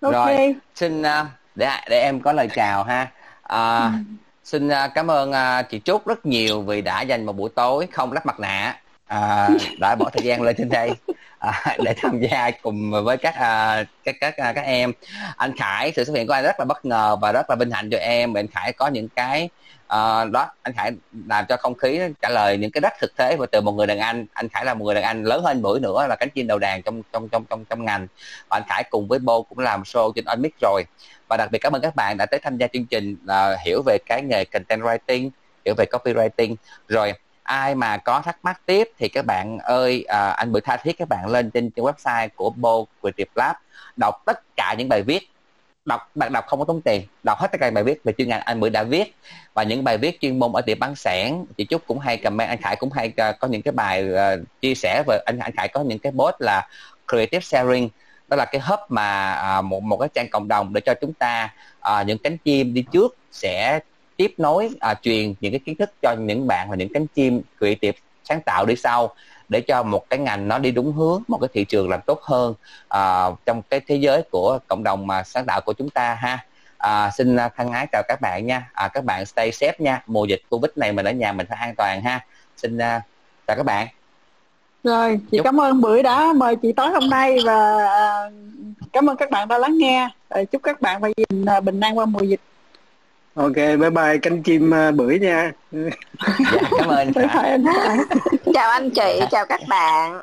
Okay. rồi xin uh, để để em có lời chào ha. Uh, ừ. xin uh, cảm ơn uh, chị Trúc rất nhiều vì đã dành một buổi tối không lắp mặt nạ. Uh, đã bỏ thời gian lên trên đây uh, để tham gia cùng với các uh, các các uh, các em. Anh Khải sự xuất hiện của anh rất là bất ngờ và rất là vinh hạnh cho em. Anh Khải có những cái à, đó anh Khải làm cho không khí trả lời những cái rất thực tế và từ một người đàn anh anh Khải là một người đàn anh lớn hơn bữa nữa là cánh chim đầu đàn trong trong trong trong trong ngành. Và anh Khải cùng với Bô cũng làm show trên Onmix rồi. Và đặc biệt cảm ơn các bạn đã tới tham gia chương trình là hiểu về cái nghề content writing hiểu về copywriting. Rồi ai mà có thắc mắc tiếp thì các bạn ơi à, anh bữa tha thiết các bạn lên trên, trên website của Bo Creative Lab đọc tất cả những bài viết đọc bạn đọc không có tốn tiền. Đọc hết tất cả bài viết về chuyên ngành anh bữa đã viết. Và những bài viết chuyên môn ở tiệm bán sản chị trúc cũng hay comment anh khải cũng hay ờ, có những cái bài uh, chia sẻ về anh anh khải có những cái post là creative sharing. Đó là cái hub mà uh, một một cái trang cộng đồng để cho chúng ta uh, những cánh chim đi trước sẽ tiếp nối uh, truyền những cái kiến thức cho những bạn và những cánh chim creative sáng tạo đi sau để cho một cái ngành nó đi đúng hướng một cái thị trường làm tốt hơn à, trong cái thế giới của cộng đồng mà sáng tạo của chúng ta ha. À, xin thân ái chào các bạn nha. À, các bạn stay safe nha. Mùa dịch covid này mình ở nhà mình phải an toàn ha. Xin uh, chào các bạn. Rồi chị Chúc... cảm ơn bưởi đã mời chị tối hôm nay và à, cảm ơn các bạn đã lắng nghe. Chúc các bạn và gia à, bình an qua mùa dịch ok bye bye cánh chim uh, bưởi nha. Dạ, cảm ơn chào anh chị chào các bạn